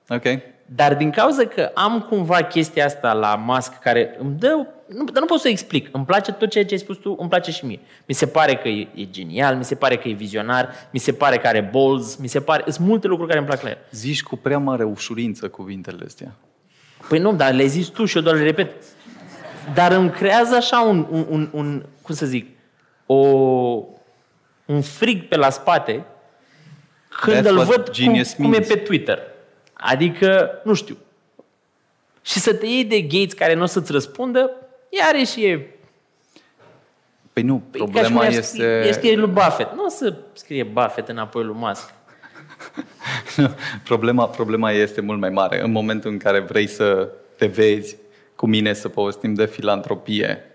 Speaker 3: Ok.
Speaker 2: Dar din cauza că am cumva chestia asta la Musk care îmi dă, nu, dar nu pot să o explic, îmi place tot ceea ce ai spus tu, îmi place și mie. Mi se pare că e, e genial, mi se pare că e vizionar, mi se pare că are balls, mi se pare, sunt multe lucruri care îmi plac la el.
Speaker 3: Zici cu prea mare ușurință cuvintele astea.
Speaker 2: Păi nu, dar le zici tu și eu doar le repet. Dar îmi creează așa un, un, un, un cum să zic, o, un frig pe la spate când
Speaker 3: That's
Speaker 2: îl
Speaker 3: what
Speaker 2: văd cum,
Speaker 3: genius
Speaker 2: cum e
Speaker 3: means.
Speaker 2: pe Twitter. Adică, nu știu. Și să te iei de Gates care nu o să-ți răspundă, iarăși e...
Speaker 3: Păi nu,
Speaker 2: Păi, ca și
Speaker 3: problema
Speaker 2: cum i-ar
Speaker 3: este...
Speaker 2: scrie- i-ar scrie lui Buffett. Nu o să scrie Buffett înapoi lui Musk.
Speaker 3: Problema, problema este mult mai mare. În momentul în care vrei să te vezi cu mine să povestim de filantropie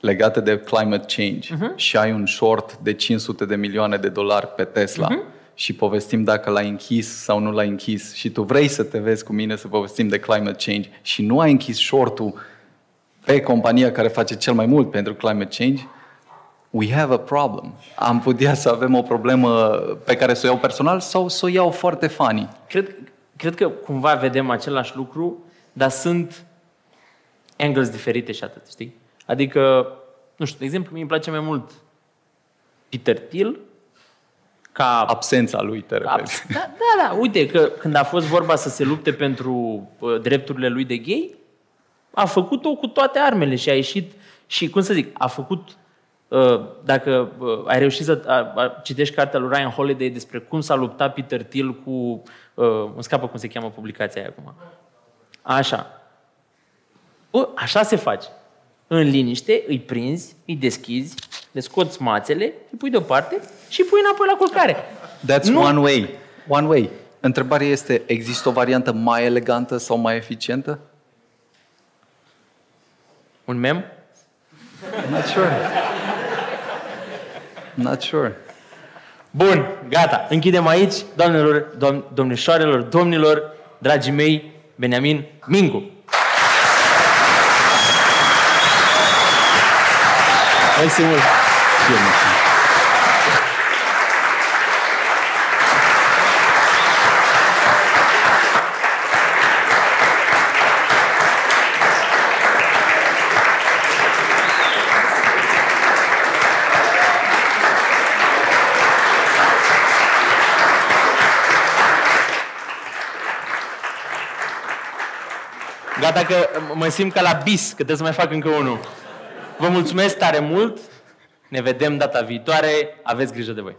Speaker 3: legată de climate change uh-huh. și ai un short de 500 de milioane de dolari pe Tesla uh-huh. și povestim dacă l-ai închis sau nu l-ai închis și tu vrei să te vezi cu mine să povestim de climate change și nu ai închis shortul pe compania care face cel mai mult pentru climate change, we have a problem. Am putea să avem o problemă pe care să o iau personal sau să o iau foarte funny.
Speaker 2: Cred, cred că cumva vedem același lucru, dar sunt angles diferite și atât, știi? Adică, nu știu, de exemplu, mie îmi place mai mult Peter Thiel ca...
Speaker 3: Absența lui, te
Speaker 2: ca
Speaker 3: referi.
Speaker 2: da, da, da, uite că când a fost vorba să se lupte pentru uh, drepturile lui de gay, a făcut-o cu toate armele și a ieșit și, cum să zic, a făcut uh, dacă uh, ai reușit să a, a, citești cartea lui Ryan Holiday despre cum s-a luptat Peter Thiel cu, uh, îmi scapă cum se cheamă publicația aia acum. Așa. Bă, așa se face. În liniște, îi prinzi, îi deschizi, le scoți mațele, îi pui deoparte și îi pui înapoi la culcare.
Speaker 3: That's
Speaker 2: Nu.
Speaker 3: one way. One way. Întrebarea este, există o variantă mai elegantă sau mai eficientă?
Speaker 2: Un mem?
Speaker 3: Not sure. Not sure.
Speaker 2: Bun, gata. Închidem aici, doamnelor, dom- domnișoarelor, domnilor, dragii mei, Beniamin Mingu. Mersi mult.
Speaker 3: Și eu mulțumesc.
Speaker 2: Gata că mă simt ca la bis, că trebuie să mai fac încă unul. Vă mulțumesc tare mult. Ne vedem data viitoare. Aveți grijă de voi.